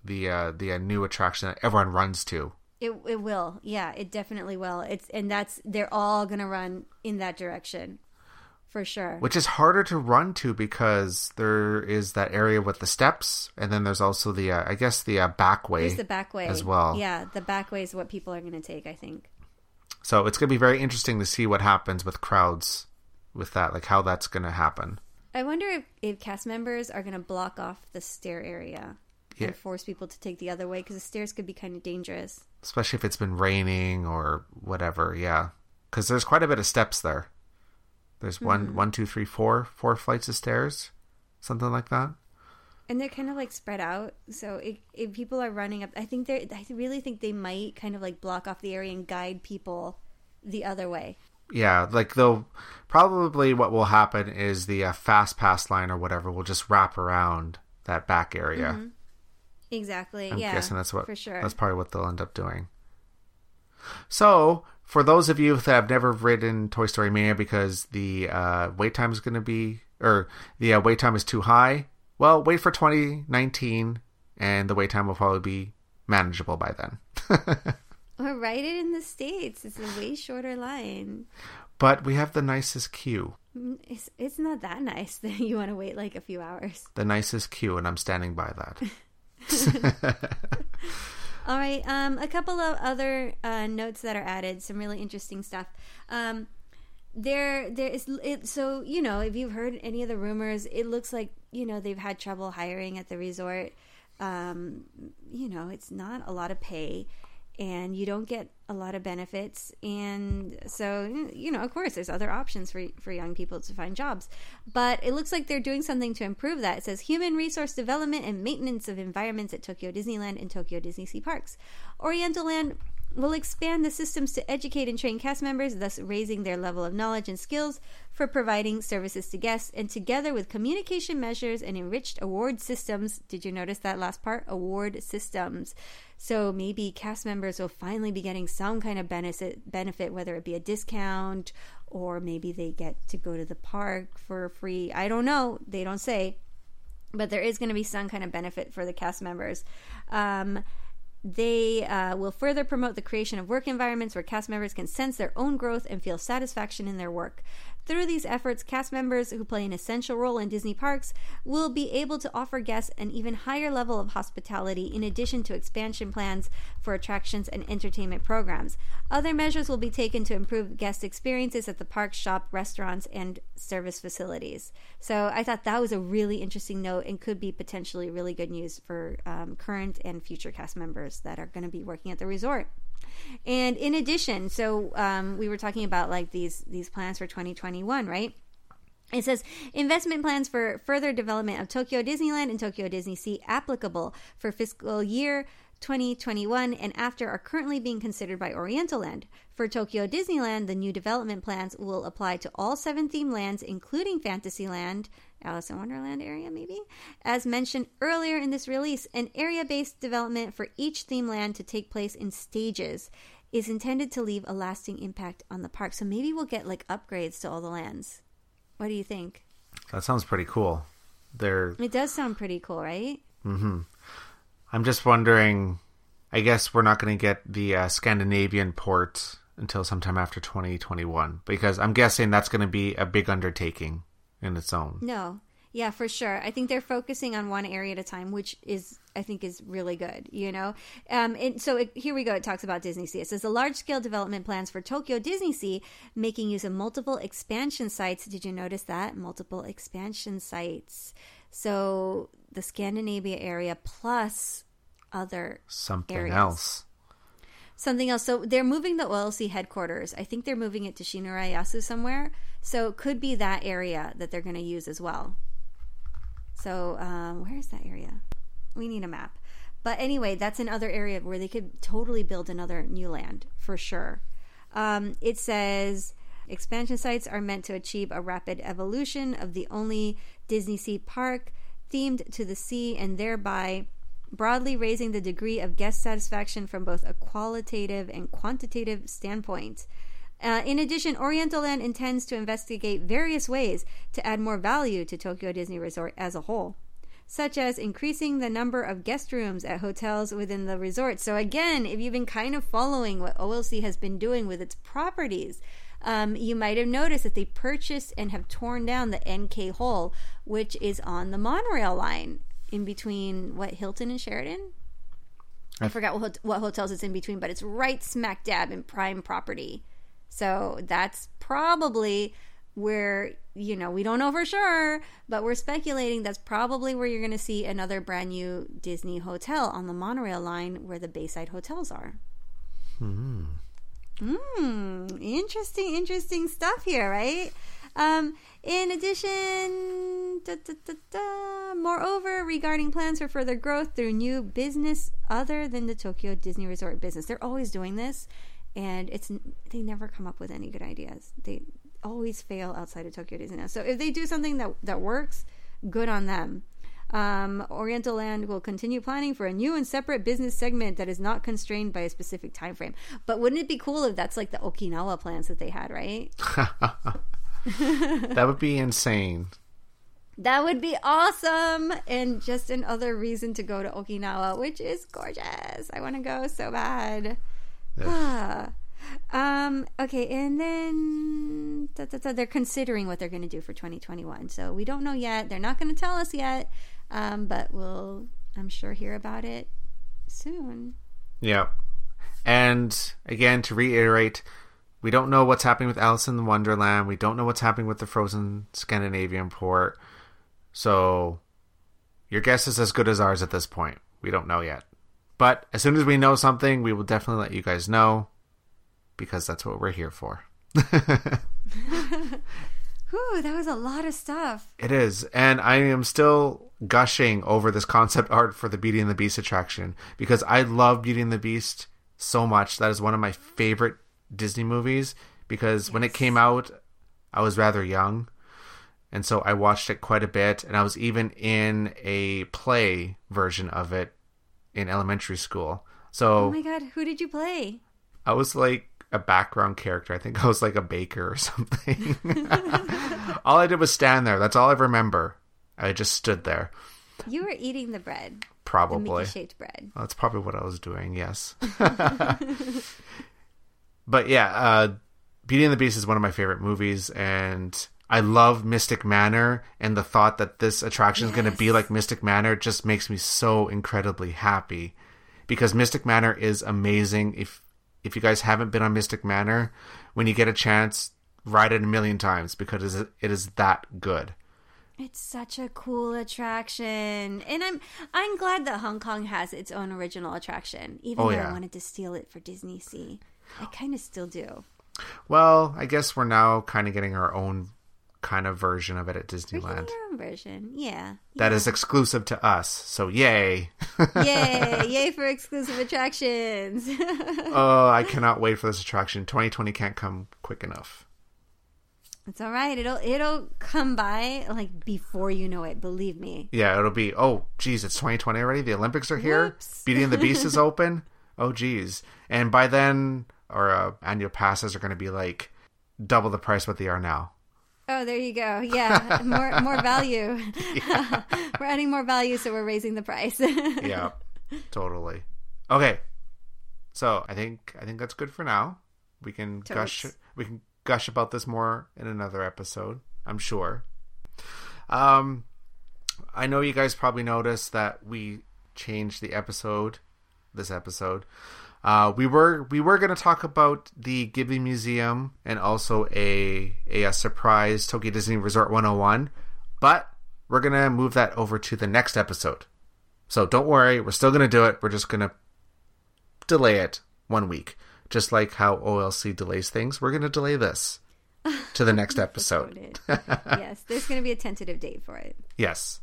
Speaker 2: the uh, the uh, new attraction that everyone runs to.
Speaker 1: it it will. Yeah, it definitely will. It's and that's they're all gonna run in that direction, for sure.
Speaker 2: Which is harder to run to because there is that area with the steps, and then there's also the uh, I guess the uh, back way.
Speaker 1: There's the back way
Speaker 2: as well.
Speaker 1: Yeah, the back way is what people are gonna take. I think.
Speaker 2: So it's going to be very interesting to see what happens with crowds with that, like how that's going to happen.
Speaker 1: I wonder if, if cast members are going to block off the stair area
Speaker 2: Yeah.
Speaker 1: and force people to take the other way because the stairs could be kind of dangerous.
Speaker 2: especially if it's been raining or whatever. Yeah, because there's quite a bit of steps there. There's one, one, two, three, four, four flights of stairs, something like that.
Speaker 1: And they're kind of like spread out. So if, if people are running up, I think they're, I really think they might kind of like block off the area and guide people the other way.
Speaker 2: Yeah, like they'll probably what will happen is the uh, fast pass line or whatever will just wrap around that back area.
Speaker 1: Exactly.
Speaker 2: I'm
Speaker 1: yeah.
Speaker 2: guessing that's what
Speaker 1: for sure.
Speaker 2: that's probably what they'll end up doing. So, for those of you that have never ridden Toy Story Mania because the uh, wait time is going to be, or the uh, wait time is too high, well, wait for 2019, and the wait time will probably be manageable by then.
Speaker 1: Or write it in the States. It's a way shorter line.
Speaker 2: But we have the nicest queue.
Speaker 1: Mm, It's, it's not that nice that you want to wait like a few hours.
Speaker 2: The nicest queue, and I'm standing by that.
Speaker 1: All right. Um, a couple of other uh, notes that are added. Some really interesting stuff. Um, there, there is. It, so you know, if you've heard any of the rumors, it looks like you know they've had trouble hiring at the resort. Um, you know, it's not a lot of pay, and you don't get a lot of benefits. And so, you know, of course, there's other options for for young people to find jobs. But it looks like they're doing something to improve that. It says human resource development and maintenance of environments at Tokyo Disneyland and Tokyo Disney Sea Parks. Oriental Land will expand the systems to educate and train cast members, thus raising their level of knowledge and skills for providing services to guests. And together with communication measures and enriched award systems, did you notice that last part? Award systems. So maybe cast members will finally be getting some kind of benefit, benefit whether it be a discount or maybe they get to go to the park for free. I don't know. They don't say but there is going to be some kind of benefit for the cast members. Um, they uh, will further promote the creation of work environments where cast members can sense their own growth and feel satisfaction in their work. Through these efforts, cast members who play an essential role in Disney parks will be able to offer guests an even higher level of hospitality in addition to expansion plans for attractions and entertainment programs. Other measures will be taken to improve guest experiences at the park, shop, restaurants, and service facilities. So I thought that was a really interesting note and could be potentially really good news for um, current and future cast members that are going to be working at the resort. And in addition, so um, we were talking about like these these plans for 2021, right? It says investment plans for further development of Tokyo Disneyland and Tokyo Disney Sea applicable for fiscal year 2021 and after are currently being considered by Oriental Land. For Tokyo Disneyland, the new development plans will apply to all seven theme lands, including Fantasyland, Alice in Wonderland area, maybe. As mentioned earlier in this release, an area based development for each theme land to take place in stages is intended to leave a lasting impact on the park. So maybe we'll get like upgrades to all the lands. What do you think?
Speaker 2: That sounds pretty cool. They're
Speaker 1: It does sound pretty cool, right? Mm-hmm.
Speaker 2: I'm just wondering. I guess we're not going to get the uh, Scandinavian port until sometime after 2021 because I'm guessing that's going to be a big undertaking in its own.
Speaker 1: No. Yeah, for sure. I think they're focusing on one area at a time, which is, I think, is really good. You know, um, and so it, here we go. It talks about Disney Sea. It says the large-scale development plans for Tokyo Disney Sea, making use of multiple expansion sites. Did you notice that multiple expansion sites? So the Scandinavia area plus other
Speaker 2: Something
Speaker 1: areas.
Speaker 2: else.
Speaker 1: Something else. So they're moving the OLC headquarters. I think they're moving it to Shinurayasu somewhere. So it could be that area that they're going to use as well. So um, where is that area? We need a map. But anyway, that's another area where they could totally build another new land for sure. Um, it says expansion sites are meant to achieve a rapid evolution of the only Disney Sea park themed to the sea and thereby broadly raising the degree of guest satisfaction from both a qualitative and quantitative standpoint. Uh, in addition, Oriental Land intends to investigate various ways to add more value to Tokyo Disney Resort as a whole, such as increasing the number of guest rooms at hotels within the resort. So, again, if you've been kind of following what OLC has been doing with its properties, um, you might have noticed that they purchased and have torn down the NK Hall, which is on the monorail line in between what Hilton and Sheraton. I forgot what, what hotels it's in between, but it's right smack dab in prime property. So that's probably where, you know, we don't know for sure, but we're speculating that's probably where you're going to see another brand new Disney hotel on the monorail line where the Bayside hotels are. Hmm. Hmm. Interesting, interesting stuff here, right? Um, in addition, da, da, da, moreover, regarding plans for further growth through new business other than the Tokyo Disney Resort business, they're always doing this, and it's they never come up with any good ideas. They always fail outside of Tokyo Disney. So if they do something that that works, good on them. Um, Oriental Land will continue planning for a new and separate business segment that is not constrained by a specific time frame. But wouldn't it be cool if that's like the Okinawa plans that they had, right?
Speaker 2: That would be insane.
Speaker 1: That would be awesome. And just another reason to go to Okinawa, which is gorgeous. I want to go so bad. Um. Okay, and then da, da, da, they're considering what they're going to do for 2021. So we don't know yet. They're not going to tell us yet. Um. But we'll, I'm sure, hear about it soon.
Speaker 2: Yep. And again, to reiterate, we don't know what's happening with Alice in Wonderland. We don't know what's happening with the frozen Scandinavian port. So your guess is as good as ours at this point. We don't know yet. But as soon as we know something, we will definitely let you guys know because that's what we're here for.
Speaker 1: Whew, that was a lot of stuff.
Speaker 2: It is. And I am still gushing over this concept art for the Beauty and the Beast attraction because I love Beauty and the Beast so much. That is one of my favorite Disney movies because yes. when it came out, I was rather young. And so I watched it quite a bit. And I was even in a play version of it in elementary school. So,
Speaker 1: oh my God, who did you play?
Speaker 2: I was like a background character. I think I was like a baker or something. all I did was stand there. That's all I remember. I just stood there.
Speaker 1: You were eating the bread.
Speaker 2: Probably.
Speaker 1: shaped bread.
Speaker 2: That's probably what I was doing, yes. but yeah, uh, Beauty and the Beast is one of my favorite movies, and I love Mystic Manor, and the thought that this attraction is yes. going to be like Mystic Manor just makes me so incredibly happy. Because Mystic Manor is amazing. If if you guys haven't been on Mystic Manor, when you get a chance, ride it a million times because it is that good.
Speaker 1: It's such a cool attraction, and I'm I'm glad that Hong Kong has its own original attraction. Even oh, though yeah. I wanted to steal it for Disney Sea, I kind of still do.
Speaker 2: Well, I guess we're now kind of getting our own kind of version of it at Disneyland.
Speaker 1: Our own version, yeah.
Speaker 2: That yeah. is exclusive to us. So yay!
Speaker 1: yay! Yay for exclusive attractions!
Speaker 2: oh, I cannot wait for this attraction. 2020 can't come quick enough.
Speaker 1: It's all right. It'll it'll come by like before you know it. Believe me.
Speaker 2: Yeah, it'll be. Oh, geez, it's 2020 already. The Olympics are here. Whoops. Beauty and the Beast is open. Oh, geez, and by then our uh, annual passes are going to be like double the price what they are now.
Speaker 1: Oh, there you go. Yeah, more more value. we're adding more value, so we're raising the price.
Speaker 2: yeah, totally. Okay, so I think I think that's good for now. We can Totes. gush. We can gush about this more in another episode, I'm sure. Um, I know you guys probably noticed that we changed the episode, this episode. Uh, we were we were going to talk about the Ghibli Museum and also a, a, a surprise Tokyo Disney Resort 101, but we're going to move that over to the next episode. So don't worry, we're still going to do it. We're just going to delay it one week just like how OLC delays things, we're going to delay this to the next episode.
Speaker 1: yes, there's going to be a tentative date for it.
Speaker 2: Yes.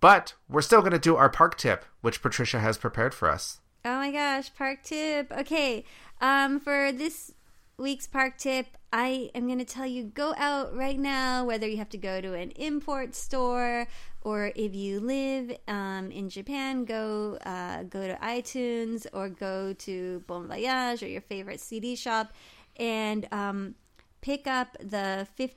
Speaker 2: But we're still going to do our park tip, which Patricia has prepared for us.
Speaker 1: Oh my gosh, park tip. Okay. Um, for this week's park tip, I am going to tell you go out right now, whether you have to go to an import store or if you live um, in Japan, go uh, go to iTunes or go to Bon Voyage or your favorite CD shop and um, pick up the fifth,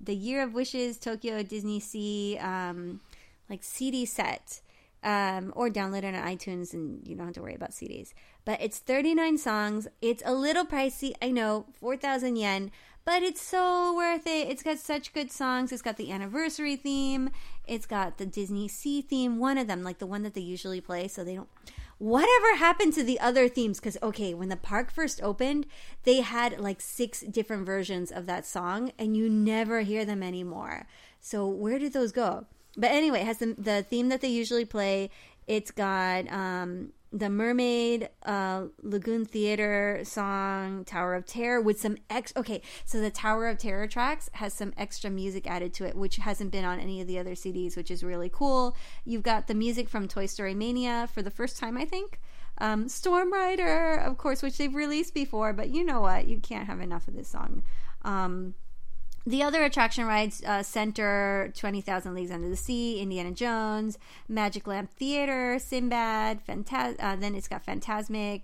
Speaker 1: the Year of Wishes Tokyo Disney Sea um, like CD set. Um, or download it on iTunes and you don't have to worry about CDs. But it's 39 songs. It's a little pricey, I know, 4,000 yen, but it's so worth it. It's got such good songs. It's got the anniversary theme. It's got the Disney Sea theme, one of them, like the one that they usually play, so they don't. Whatever happened to the other themes? Because, okay, when the park first opened, they had like six different versions of that song, and you never hear them anymore. So, where did those go? But anyway, it has the, the theme that they usually play. It's got um, the Mermaid uh, Lagoon Theater song Tower of Terror with some ex. Okay, so the Tower of Terror tracks has some extra music added to it, which hasn't been on any of the other CDs, which is really cool. You've got the music from Toy Story Mania for the first time, I think. Um, Storm Rider, of course, which they've released before, but you know what? You can't have enough of this song. Um, the other attraction rides uh, center 20,000 Leagues Under the Sea, Indiana Jones, Magic Lamp Theater, Sinbad, Phantaz- uh, then it's got Fantasmic,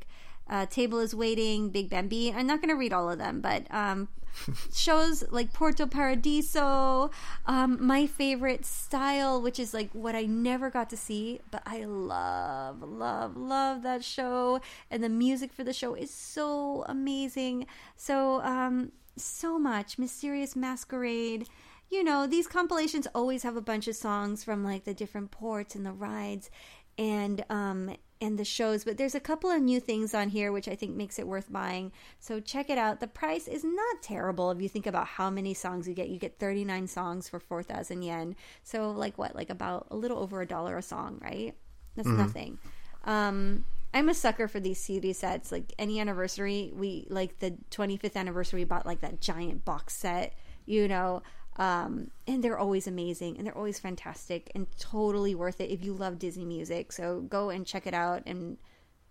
Speaker 1: uh, Table is Waiting, Big Band Beat. I'm not going to read all of them, but um, shows like Porto Paradiso, um, my favorite style, which is like what I never got to see, but I love, love, love that show, and the music for the show is so amazing. So, um, so much Mysterious Masquerade. You know, these compilations always have a bunch of songs from like the different ports and the rides, and um, and the shows, but there's a couple of new things on here which I think makes it worth buying. So check it out. The price is not terrible if you think about how many songs you get. You get 39 songs for 4,000 yen. So like what? Like about a little over a dollar a song, right? That's mm-hmm. nothing. Um, I'm a sucker for these CD sets. Like any anniversary, we like the 25th anniversary, we bought like that giant box set. You know, um, and they're always amazing and they're always fantastic and totally worth it if you love Disney music. So go and check it out and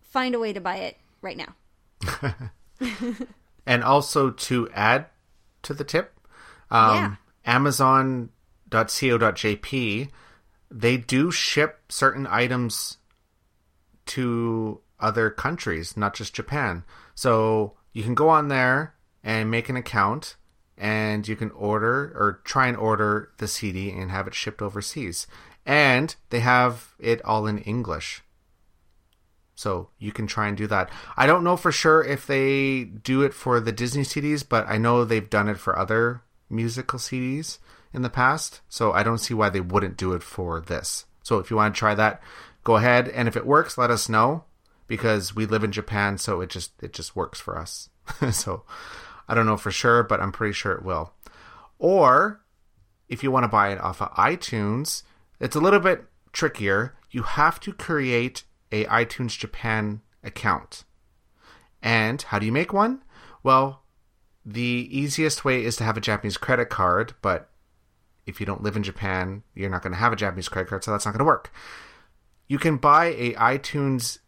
Speaker 1: find a way to buy it right now.
Speaker 2: and also to add to the tip, um, yeah. Amazon.co.jp, they do ship certain items to other countries, not just Japan. So you can go on there and make an account and you can order or try and order the CD and have it shipped overseas. And they have it all in English. So you can try and do that. I don't know for sure if they do it for the Disney CDs, but I know they've done it for other musical CDs in the past. So I don't see why they wouldn't do it for this. So if you want to try that, go ahead. And if it works, let us know because we live in Japan, so it just it just works for us. so I don't know for sure, but I'm pretty sure it will. Or if you want to buy it off of iTunes, it's a little bit trickier. You have to create a iTunes Japan account. And how do you make one? Well, the easiest way is to have a Japanese credit card, but if you don't live in Japan, you're not going to have a Japanese credit card, so that's not going to work. You can buy a iTunes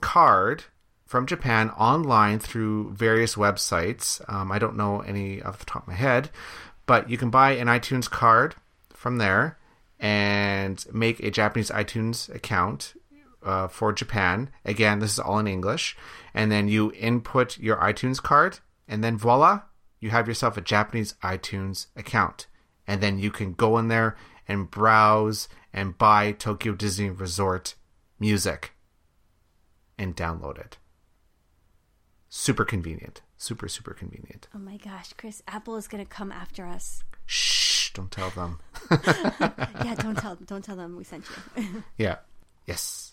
Speaker 2: card from Japan online through various websites. Um, I don't know any off the top of my head, but you can buy an iTunes card from there and make a Japanese iTunes account uh, for Japan. Again, this is all in English. And then you input your iTunes card, and then voila, you have yourself a Japanese iTunes account. And then you can go in there and browse and buy Tokyo Disney Resort music and download it super convenient. Super, super convenient.
Speaker 1: Oh my gosh, Chris, Apple is going to come after us.
Speaker 2: Shh, don't tell them.
Speaker 1: yeah, don't tell them, don't tell them we sent
Speaker 2: you. yeah. Yes.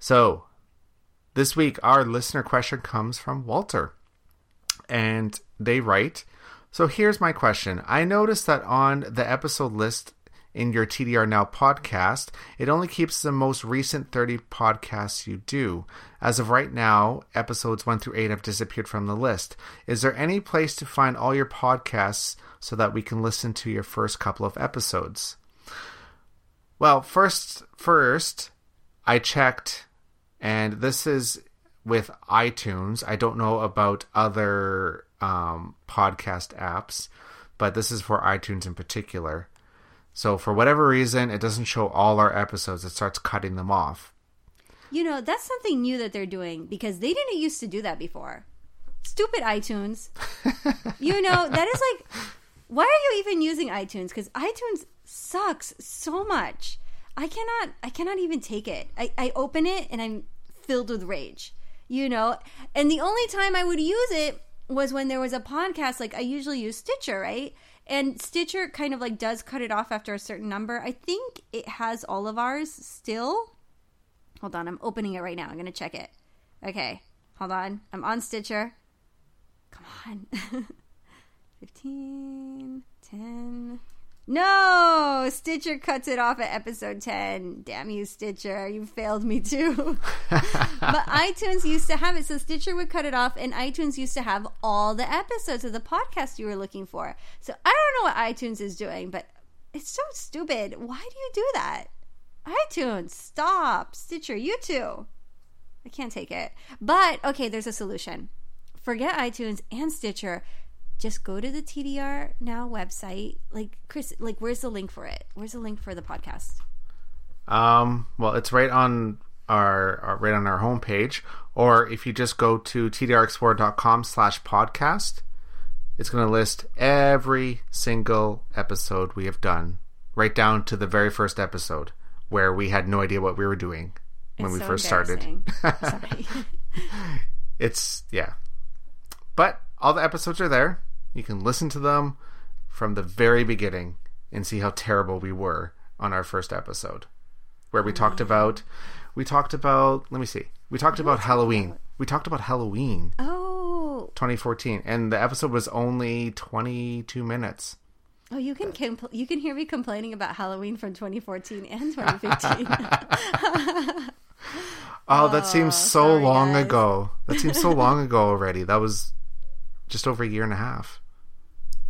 Speaker 2: So, this week our listener question comes from Walter. And they write, so here's my question. I noticed that on the episode list in your TDR Now podcast, it only keeps the most recent 30 podcasts you do. As of right now, episodes 1 through 8 have disappeared from the list. Is there any place to find all your podcasts so that we can listen to your first couple of episodes? Well, first, first, I checked, and this is with iTunes. I don't know about other um, podcast apps, but this is for iTunes in particular. So for whatever reason, it doesn't show all our episodes. It starts cutting them off.
Speaker 1: You know, that's something new that they're doing because they didn't used to do that before. Stupid iTunes. you know, that is like why are you even using iTunes? Cuz iTunes sucks so much. I cannot I cannot even take it. I, I open it and I'm filled with rage. You know? And the only time I would use it was when there was a podcast like I usually use Stitcher, right? And Stitcher kind of like does cut it off after a certain number. I think it has all of ours still. Hold on, I'm opening it right now. I'm going to check it. Okay, hold on. I'm on Stitcher. Come on. 15, 10, no, Stitcher cuts it off at episode 10. Damn you, Stitcher. You failed me too. but iTunes used to have it. So Stitcher would cut it off, and iTunes used to have all the episodes of the podcast you were looking for. So I don't know what iTunes is doing, but it's so stupid. Why do you do that? iTunes, stop. Stitcher, you too. I can't take it. But okay, there's a solution. Forget iTunes and Stitcher just go to the TDR Now website. Like Chris, like where's the link for it? Where's the link for the podcast?
Speaker 2: Um, well, it's right on our, our right on our homepage, or if you just go to tdrexplorer.com slash podcast, it's going to list every single episode we have done, right down to the very first episode where we had no idea what we were doing when
Speaker 1: It's
Speaker 2: we
Speaker 1: so
Speaker 2: first started.
Speaker 1: Sorry.
Speaker 2: It's yeah. But all the episodes are there. You can listen to them from the very beginning and see how terrible we were on our first episode. Where we talked about we talked about let me see. We talked about Halloween. We talked about Halloween
Speaker 1: oh,
Speaker 2: 2014 and the episode was only 22 minutes.
Speaker 1: oh, you can compl- you can hear me complaining about Halloween from 2014 and 2015.
Speaker 2: Oh, that seems oh, so
Speaker 1: sorry,
Speaker 2: long
Speaker 1: guys.
Speaker 2: ago. That seems so long ago already. That was just over a year and a half.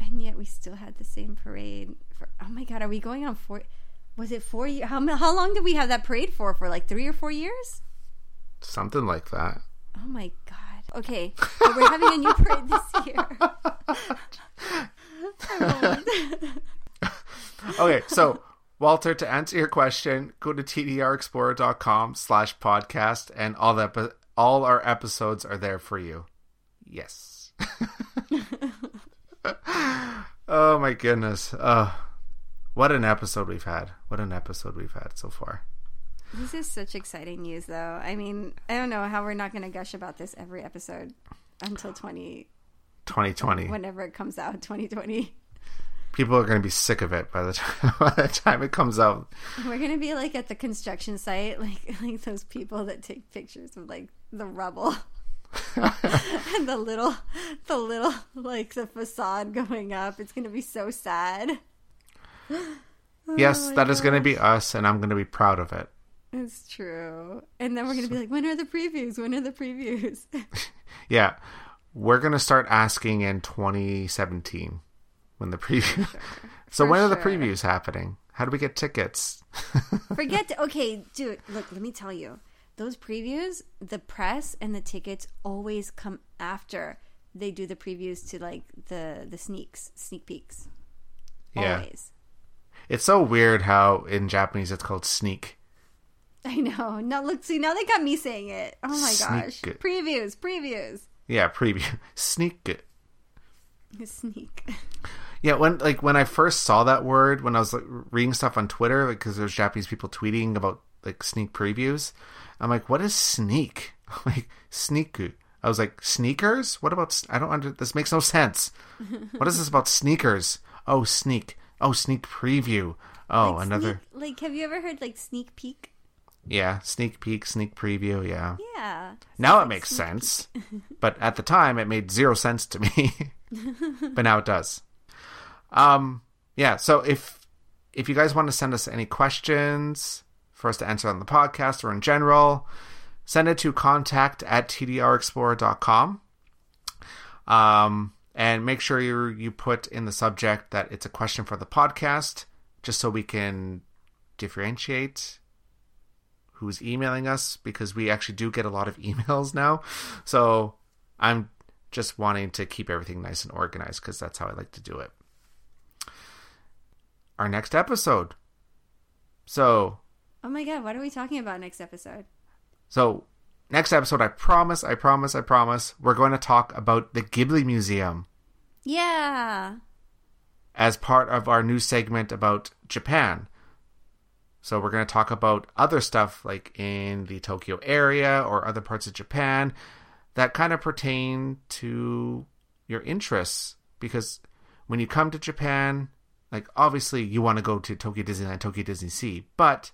Speaker 1: and yet we still had the same parade. For, oh my god, are we going on four? Was it four years? How how long did we have that parade for? For like three or four years?
Speaker 2: Something like that.
Speaker 1: Oh my god. Okay, so we're having a new parade this year.
Speaker 2: Okay, so Walter, to answer your question, go to tdrexplorer.com slash podcast and all the all our episodes are there for you. Yes. oh my goodness. Uh, what an episode we've had. What an episode we've had so far.
Speaker 1: This is such exciting news, though. I mean, I don't know how we're not going to gush about this every episode until 20,
Speaker 2: 2020.
Speaker 1: whenever it comes out, 2020.
Speaker 2: People are going to be sick of it by the time, by the time it comes out.
Speaker 1: We're going to be like at the construction site, like like those people that take pictures of like the rubble and the little, the little like the facade going up. It's going to be so sad.
Speaker 2: yes,
Speaker 1: Oh
Speaker 2: that is going to be us, and I'm going to be proud of it.
Speaker 1: It's true. And then we're going to be like, when are the previews? When are the previews?
Speaker 2: Yeah, we're gonna start asking in 2017 when the preview. so
Speaker 1: For
Speaker 2: when are the previews happening? How do we get tickets?
Speaker 1: Forget. To, okay, dude. Look, let me tell you. Those previews, the press and the tickets always come after they do the previews to like the the sneaks, sneak peeks.
Speaker 2: yeah,
Speaker 1: Always.
Speaker 2: it's so weird how in Japanese it's called sneak.
Speaker 1: I know. Now look, see, now they got me saying it. Oh my gosh.
Speaker 2: Sneak.
Speaker 1: Previews, previews.
Speaker 2: Yeah, preview sneak.
Speaker 1: Sneak.
Speaker 2: Yeah, when like when I first saw that word when I was like, reading stuff on Twitter, like because there's Japanese people tweeting about like sneak previews, I'm like, what is sneak? I'm like sneaku. I was like, sneakers? What about? I don't under. This makes no sense. what is this about sneakers? Oh, sneak. Oh, sneak preview. Oh,
Speaker 1: Like
Speaker 2: another.
Speaker 1: Sneak, like, have you ever heard like sneak peek?
Speaker 2: Yeah, sneak peek, sneak preview. Yeah.
Speaker 1: Yeah.
Speaker 2: Now it
Speaker 1: like
Speaker 2: makes sense, but at the time it made zero sense to me. but now it does. Um, yeah. So if if you guys want to send us any questions for us to answer on the podcast or in general, send it to contact at tdrexplorer.com. Um, and make sure you you put in the subject that it's a question for the podcast, just so we can differentiate who's emailing us because we actually do get a lot of emails now. So I'm just wanting to keep everything nice and organized because that's how I like to do it. Our next episode. So,
Speaker 1: Oh my god, what are we talking about next episode?
Speaker 2: so next episode, I promise, I promise, I promise, we're going to talk about the Ghibli Museum
Speaker 1: Yeah.
Speaker 2: as part of our new segment about Japan. So we're going to talk about other stuff like in the Tokyo area or other parts of Japan that kind of pertain to your interests because when you come to Japan, like obviously you want to go to Tokyo Disneyland, Tokyo Disney Sea, but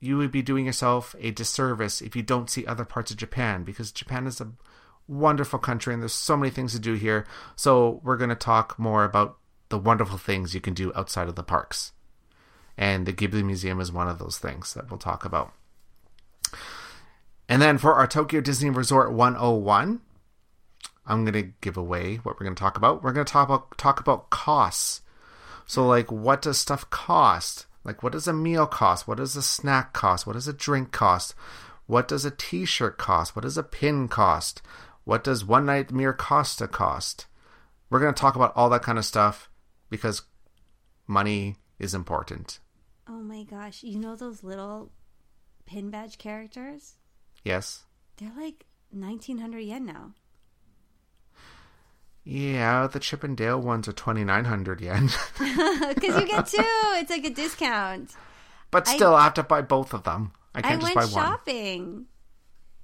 Speaker 2: you would be doing yourself a disservice if you don't see other parts of Japan because Japan is a wonderful country and there's so many things to do here. So we're going to talk more about the wonderful things you can do outside of the parks. And the Ghibli Museum is one of those things that we'll talk about. And then for our Tokyo Disney Resort 101, I'm going to give away what we're going to talk about. We're going to talk about talk about costs. So like what does stuff cost? Like what does a meal cost? What does a snack cost? What does a drink cost? What does a t-shirt cost? What does a pin cost? What does one night MiraCosta cost? We're going to talk about all that kind of stuff because money is important.
Speaker 1: Oh my gosh, you know those little pin badge characters,
Speaker 2: Yes.
Speaker 1: they're like 1900 yen now.
Speaker 2: Yeah, the Chip 'n' Dale ones are 2,900 yen.
Speaker 1: Because you get two. It's like a discount.
Speaker 2: but still, I, have to buy both of them. I
Speaker 1: I
Speaker 2: can't
Speaker 1: went
Speaker 2: just buy one.
Speaker 1: shopping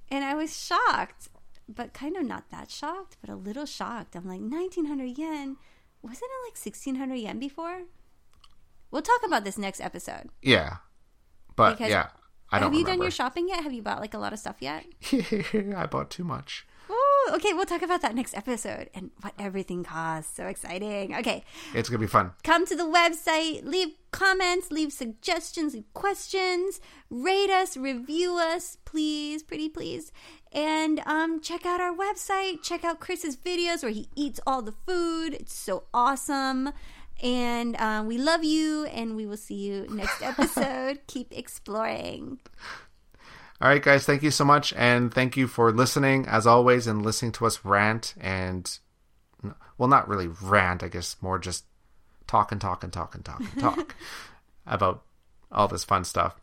Speaker 1: and I was shocked, but kind of not that shocked, but a little shocked. I'm like, 1900 yen? Wasn't it like 1600 yen before? We'll talk about this next episode.
Speaker 2: Yeah. But
Speaker 1: Because-
Speaker 2: yeah, I don't
Speaker 1: Have you done your shopping yet? Have you bought like a lot of stuff yet?
Speaker 2: I bought too much.
Speaker 1: Ooh, okay, we'll talk about that next episode and what everything costs. So exciting. Okay,
Speaker 2: It's going to be fun.
Speaker 1: come to the website, leave comments, leave suggestions, leave questions, rate us, review us, please, pretty please. And um, check out our website. Check out Chris's videos where he eats all the food. It's so awesome. And um, we love you, and we will see you next episode. Keep exploring.
Speaker 2: All right, guys, thank you so much. And thank you for listening, as always, and listening to us rant and, well, not really rant, I guess, more just talk and talk and talk and talk and talk about all this fun stuff.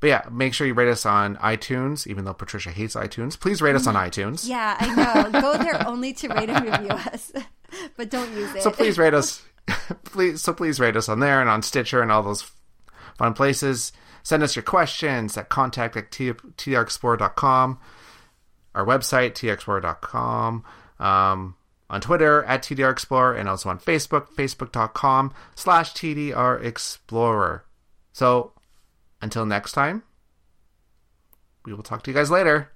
Speaker 2: But yeah, make sure you rate us on iTunes, even though Patricia hates iTunes. Please rate us on mm-hmm. iTunes.
Speaker 1: Yeah, I know. Go there only to rate and review us, but don't use it.
Speaker 2: So please rate us. please, so please rate us on there and on Stitcher and all those fun places. Send us your questions at contact at t- tdrexplorer.com, our website, tdrexplorer.com, um, on Twitter at tdrexplorer, and also on Facebook, facebook.com slash tdrexplorer. So until next time, we will talk to you guys later.